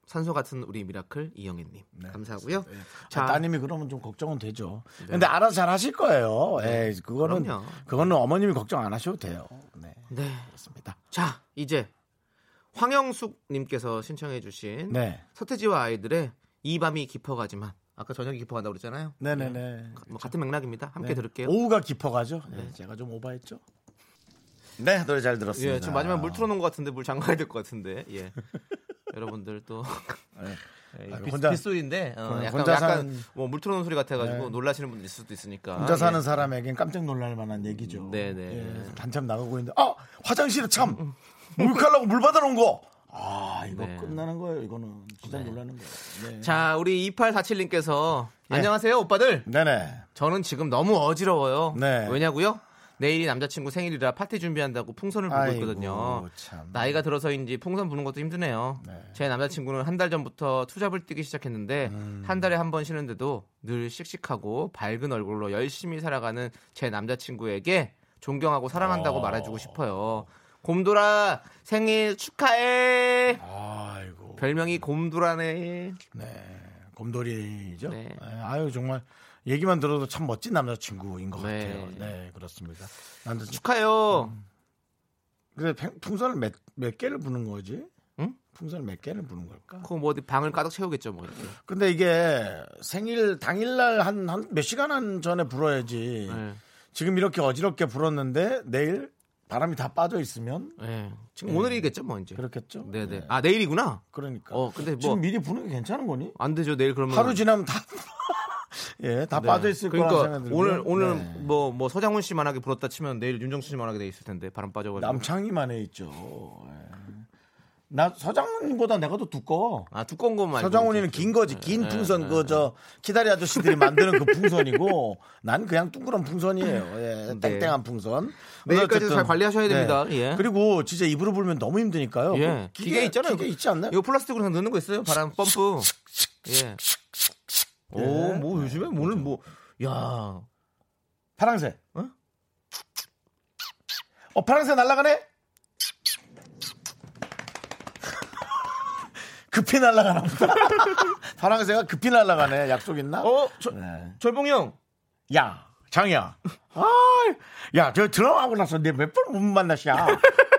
산소 같은 우리 미라클 이영애 님. 감사하고요. 자, 자, 따님이 그러면 좀 걱정은 되죠. 근데 알아서 잘 하실 거예요. 예, 그거는 네. 그럼요. 그거는 어머님이 걱정 안 하셔도 돼요. 네. 네. 그렇습니다. 자, 이제 황영숙 님께서 신청해 주신 네. 서태지와 아이들의 이 밤이 깊어가지만 아까 저녁이 깊어간다고 그랬잖아요. 네네네. 뭐 같은 맥락입니다. 함께 네. 들을게요. 오후가 깊어가죠. 네, 제가 좀 오버했죠. 네, 노래 잘 들었습니다. 예, 지금 마지막 물 틀어놓은 것 같은데 물 잠가야 될 것 같은데. 예. 여러분들 또 예, 아유, 빗- 혼자- 빗소리인데 어, 혼자 약간 뭐물 틀어놓은 소리 같아가지고 네. 놀라시는 분들 있을 수도 있으니까. 혼자 사는 예. 사람에겐 깜짝 놀랄 만한 얘기죠. 네네. 예, 한참 나가고 있는데, 아 화장실에 참 목욕하려고 물 받아놓은 거. 아 이거 네. 끝나는 거예요. 이거는 진짜 놀라는 거예요. 네. 자, 우리 2847님께서 예. 안녕하세요, 오빠들. 네네. 저는 지금 너무 어지러워요. 네. 왜냐고요? 내일이 남자친구 생일이라 파티 준비한다고 풍선을 불고 있거든요. 참. 나이가 들어서인지 풍선 부는 것도 힘드네요. 네. 제 남자친구는 한 달 전부터 투잡을 뛰기 시작했는데 음. 한 달에 한 번 쉬는데도 늘 씩씩하고 밝은 얼굴로 열심히 살아가는 제 남자친구에게 존경하고 사랑한다고 어. 말해주고 싶어요. 곰돌아 생일 축하해. 아이고. 별명이 곰돌아네. 네. 곰돌이죠. 네. 네, 아유 정말 얘기만 들어도 참 멋진 남자친구인 것 네. 같아요. 네 그렇습니다. 남자친구. 축하요. 근데 팽- 풍선을 몇, 몇 개를 부는 거지? 응? 풍선을 몇 개를 부는 걸까? 그거 뭐 어디 방을 가득 채우겠죠, 뭐 이렇게. 근데 이게 생일 당일날 한, 한 몇 시간 한 전에 불어야지. 네. 지금 이렇게 어지럽게 불었는데 내일 바람이 다 빠져 있으면 네. 지금 네. 오늘이겠죠, 뭐 이제. 그렇겠죠. 네네. 아 내일이구나. 그러니까. 어, 근데 뭐 지금 미리 부는 게 괜찮은 거니? 안 되죠. 내일 그러면 하루 지나면 다 예, 다 네. 빠져 있을 그러니까 생각이 들고요. 오늘 오늘 네. 뭐뭐 서장훈 씨만하게 불었다 치면 내일 윤정수 씨만하게 돼 있을 텐데 바람 빠져가지고. 남창희만 해 있죠. 예. 나 서장훈보다 내가 더 두꺼워. 아 두꺼운 것만. 서장훈이는. 긴 거지. 긴 네, 풍선 네, 그저 기다리 아저씨들이 만드는 그 풍선이고 난 그냥 둥그런 풍선이에요. 예, 네. 땡땡한 풍선. 내일까지 잘 관리하셔야 됩니다. 예. 그리고 진짜 입으로 불면 너무 힘드니까요. 예. 그 기계 있잖아요. 기계 있지 않나요? 이거 플라스틱으로 넣는 거 있어요. 바람 펌프. 예. 오, 뭐 요즘에 오늘 뭐, 야, 파랑새. 어? 어, 파랑새 날아가네? 급히 날아가나 보다. 파랑새가 급히 날아가네. 약속 있나? 어, 저, 네. 절봉이 형. 야, 장이야. 아, 야, 저 들어가고 나서 내 몇 번 못 만났냐? 어?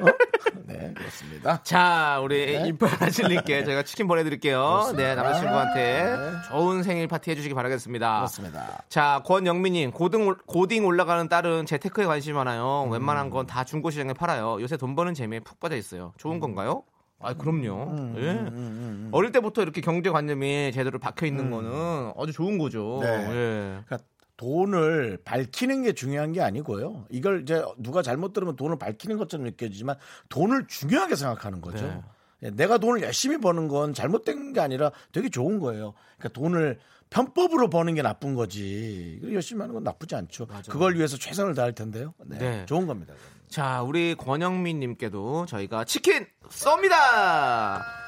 네, 그렇습니다. 자, 우리 네. 이빨하실님께 저희가 치킨 보내드릴게요. 그렇습니다. 네, 남자친구한테 네. 좋은 생일 파티 해주시기 바라겠습니다. 그렇습니다. 자, 권영민님, 고등, 올- 고딩 올라가는 딸은 재테크에 관심이 많아요. 음. 웬만한 건 다 중고시장에 팔아요. 요새 돈 버는 재미에 푹 빠져 있어요. 음. 좋은 건가요? 아, 그럼요. 예. 어릴 때부터 이렇게 경제관념이 제대로 박혀 있는 거는 아주 좋은 거죠. 음. 네. 예. 그러니까 돈을 밝히는 게 중요한 게 아니고요. 이걸 이제 누가 잘못 들으면 돈을 밝히는 것처럼 느껴지지만 돈을 중요하게 생각하는 거죠. 네. 예, 내가 돈을 열심히 버는 건 잘못된 게 아니라 되게 좋은 거예요. 그러니까 돈을 편법으로 버는 게 나쁜 거지. 열심히 하는 건 나쁘지 않죠. 그걸 위해서 최선을 다할 텐데요. 네, 네. 좋은 겁니다. 자, 우리 권영민 님께도 저희가 치킨 쏩니다!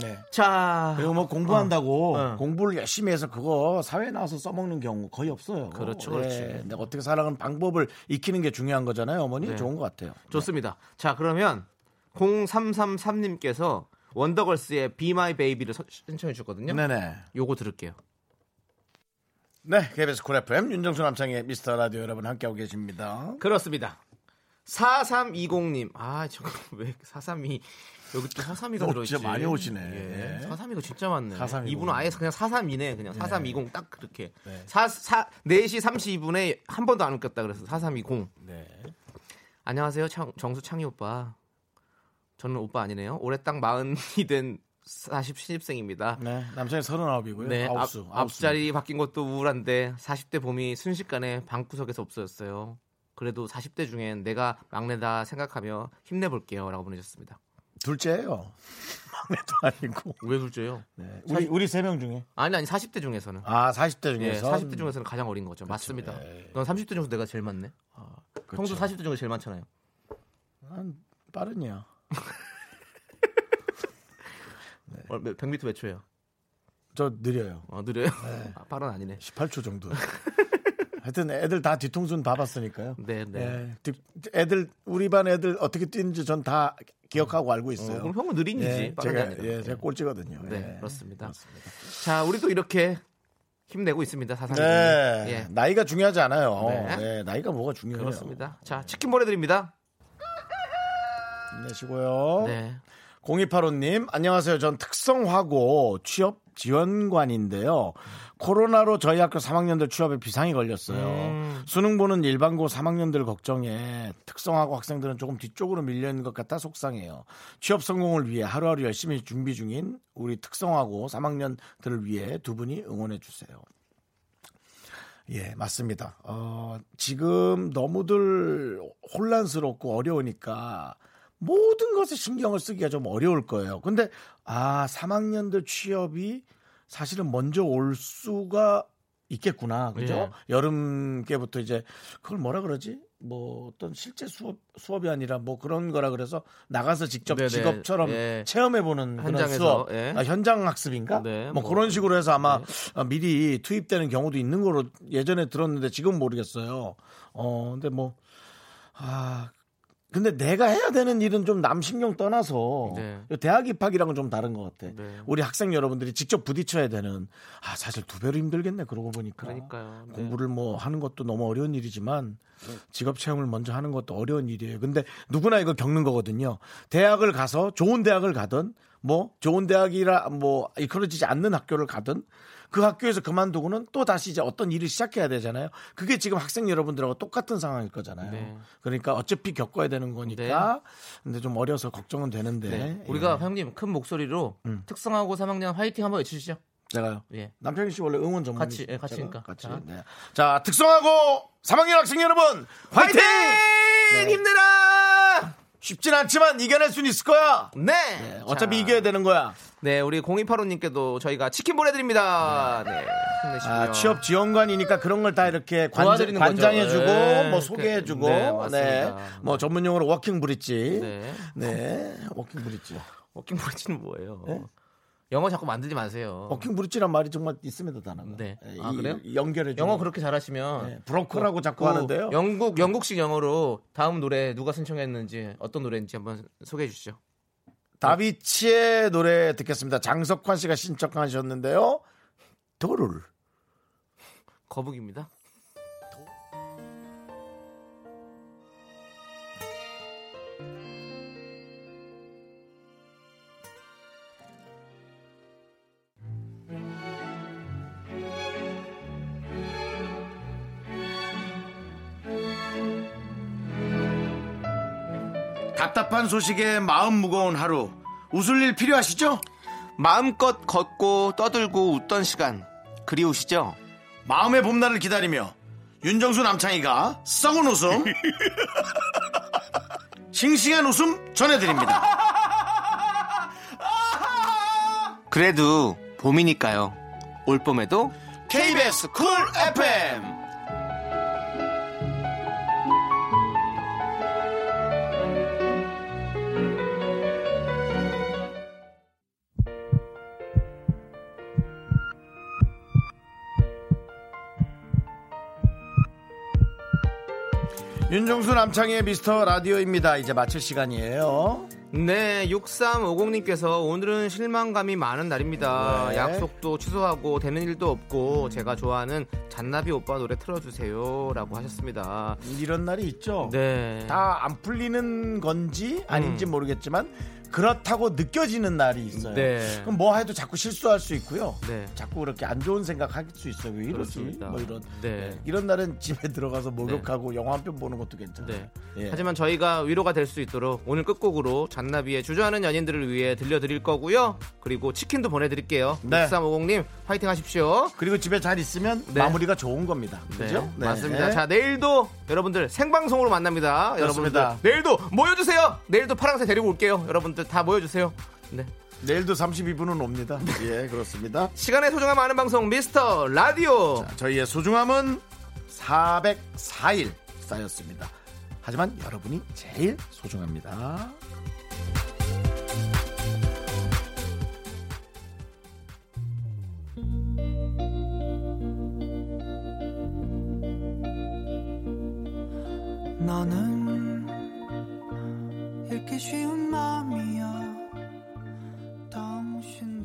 네. 자. 그리고 뭐 공부한다고 어. 공부를 열심히 해서 그거 사회에 나와서 써먹는 경우 거의 없어요. 그렇죠, 그렇지. 예, 내가 어떻게 살아가는 방법을 익히는 게 중요한 거잖아요. 어머니 네. 좋은 것 같아요. 좋습니다. 자, 그러면 0333님께서 원더걸스의 Be My Baby를 서- 신청해 주셨거든요. 네네. 요거 들을게요. 네, KBS 쿨 FM 윤정수 남창희의 미스터 라디오 여러분 함께하고 계십니다. 그렇습니다. 4320님. 아, 저거 왜 432. 여기 또 432가 어, 들어있지. 진짜 많이 오시네. 예. 예. 432가 진짜 많네. 4320. 이분은 아예 그냥 432네. 그냥 4320딱 그렇게. 네. 4, 4, 4시 32분에 한 번도 안 웃겼다 그래서 4320. 네. 안녕하세요. 창- 정수 창희 오빠. 저는 오빠 아니네요. 올해 딱 마흔이 된 40 신입생입니다. 네, 남창이 서른아홉이고요. 네, 앞, 아홉수, 아홉수. 앞자리 바뀐 것도 우울한데 40대 봄이 순식간에 방구석에서 없어졌어요. 그래도 40대 중엔 내가 막내다 생각하며 힘내볼게요. 라고 보내셨습니다. 둘째예요. 막내도 아니고. 왜 둘째요? 네. 우리 우리 세 명 중에 아니, 아니, 40대 중에서는. 아 40대 예, 중에서 40대 중에서는 가장 어린 거죠. 맞습니다. 넌 30대 중에서 내가 제일 많네. 형도 40대 중에 제일 많잖아요. 난 빠른이야. 어, 몇- 100m 몇 초예요? 저 느려요. 어, 느려요? 아, 빠른 아니네. 18초 정도. 하여튼 애들 다 뒤통수는 봐봤으니까요. 네, 네. 예, 뒤- 애들 우리 반 애들 어떻게 뛰는지 전 다 기억하고 알고 있어요. 어, 그럼 형은 느린이지. 예, 게 제가. 예, 제가 꼴찌거든요. 네, 예. 그렇습니다. 자, 우리도 이렇게 힘내고 있습니다. 사상. 네, 예. 나이가 중요하지 않아요. 네. 네, 나이가 뭐가 중요해요. 그렇습니다. 자, 치킨 보내드립니다. 힘내시고요. 네. 0285님, 안녕하세요. 전 특성화고 취업 지원관인데요. 코로나로 저희 학교 3학년들 취업에 비상이 걸렸어요. 음. 수능 보는 일반고 3학년들 걱정에 특성화고 학생들은 조금 뒤쪽으로 밀려 있는 것 같아 속상해요. 취업 성공을 위해 하루하루 열심히 준비 중인 우리 특성화고 3학년들을 위해 두 분이 응원해 주세요. 예, 맞습니다. 어, 지금 너무들 혼란스럽고 어려우니까 모든 것에 신경을 쓰기가 좀 어려울 거예요. 근데 아, 3학년들 취업이 사실은 먼저 올 수가 있겠구나. 그죠? 예. 여름께부터 이제 그걸 뭐라 그러지? 뭐 어떤 실제 수업 수업이 아니라 뭐 그런 거라 그래서 나가서 직접 네네. 직업처럼 예. 체험해 보는 그런 수업. 예. 아, 현장 학습인가? 네, 뭐, 뭐. 그런 식으로 해서 아마 아, 미리 투입되는 경우도 있는 거로 예전에 들었는데 지금 모르겠어요. 어, 근데 뭐, 아, 근데 내가 해야 되는 일은 좀 남 신경 떠나서 네. 대학 입학이랑은 좀 다른 것 같아. 네. 우리 학생 여러분들이 직접 부딪혀야 되는 아 사실 두 배로 힘들겠네 그러고 보니까 그러니까요. 네. 공부를 뭐 하는 것도 너무 어려운 일이지만 직업 체험을 먼저 하는 것도 어려운 일이에요. 근데 누구나 이거 겪는 거거든요. 대학을 가서 좋은 대학을 가든 뭐 좋은 대학이라 뭐 이끌어지지 않는 학교를 가든 그 학교에서 그만두고는 또 다시 이제 어떤 일을 시작해야 되잖아요. 그게 지금 학생 여러분들하고 똑같은 상황일 거잖아요. 네. 그러니까 어차피 겪어야 되는 거니까 근데 좀 어려서 걱정은 되는데 네. 우리가 예. 형님 큰 목소리로 음. 특성하고 3학년 화이팅 한번 외치시죠. 제가요. 예. 남편이 씨 원래 응원 전문 같이, 예, 같이니까. 같이. 자. 네. 자, 특성하고 3학년 학생 여러분 화이팅! 네. 힘내라! 쉽진 않지만 이겨낼 수는 있을 거야. 네. 네, 어차피 자, 이겨야 되는 거야. 네, 우리 0285님께도 저희가 치킨 보내드립니다. 네. 힘내시고요. 아, 취업 지원관이니까 그런 걸 다 이렇게 관장. 관장해주고 네, 뭐 그- 소개해주고 네, 맞습니다. 뭐 전문용어로 working bridge. 네. 네, working bridge. working bridge는 뭐예요? 네? 영어 자꾸 만들지 마세요. working bridge란 말이 정말 있습니다, 단어가. 네. 예, 아, 이- 그래요? 연결해 영어 그렇게 잘하시면 네, 브로커라고 자꾸 그 하는데요. 영국 영국식 영어로 다음 노래 누가 신청했는지 어떤 노래인지 한번 소개해 주시죠. 다비치의 노래 듣겠습니다. 장석환 씨가 신청하셨는데요. 도를. 거북입니다. 답답한 소식에 마음 무거운 하루. 웃을 일 필요하시죠? 마음껏 걷고 떠들고 웃던 시간 그리우시죠? 마음의 봄날을 기다리며 윤정수 남창희가 썩은 웃음 싱싱한 웃음 전해드립니다. 그래도 봄이니까요. 올 봄에도 KBS 쿨 FM 윤정수 남창희의 미스터 라디오입니다. 이제 마칠 시간이에요. 네, 6350님께서 오늘은 실망감이 많은 날입니다. 네. 약속도 취소하고 되는 일도 없고 제가 좋아하는 잔나비 오빠 노래 틀어주세요. 라고 하셨습니다. 이런 날이 있죠. 네. 다 안 풀리는 건지 아닌지 음. 모르겠지만 그렇다고 느껴지는 날이 있어요. 네. 그럼 뭐 해도 자꾸 실수할 수 있고요. 네. 자꾸 그렇게 안 좋은 생각 할 수 있어요. 왜 이러지? 그렇습니다. 뭐 이런. 네. 이런 날은 집에 들어가서 목욕하고 영화 한 편 보는 것도 괜찮아요. 네. 예. 하지만 저희가 위로가 될 수 있도록 오늘 끝곡으로 잔나비의 주저하는 연인들을 위해 들려드릴 거고요. 그리고 치킨도 보내드릴게요. 네. 6350님 화이팅 하십시오. 그리고 집에 잘 있으면 네. 마무리가 좋은 겁니다. 네, 그죠? 네. 맞습니다. 자, 내일도 여러분들 생방송으로 만납니다. 그렇습니다. 여러분들 내일도 모여주세요. 내일도 파랑새 데리고 올게요. 여러분들 다 모여주세요. 네. 내일도 32분은 옵니다. 예, 그렇습니다. 시간의 소중함 아는 방송 미스터 라디오. 자, 저희의 소중함은 404일 쌓였습니다. 하지만 여러분이 제일 소중합니다. 너는 그렇게 쉬운 마음이야. 당신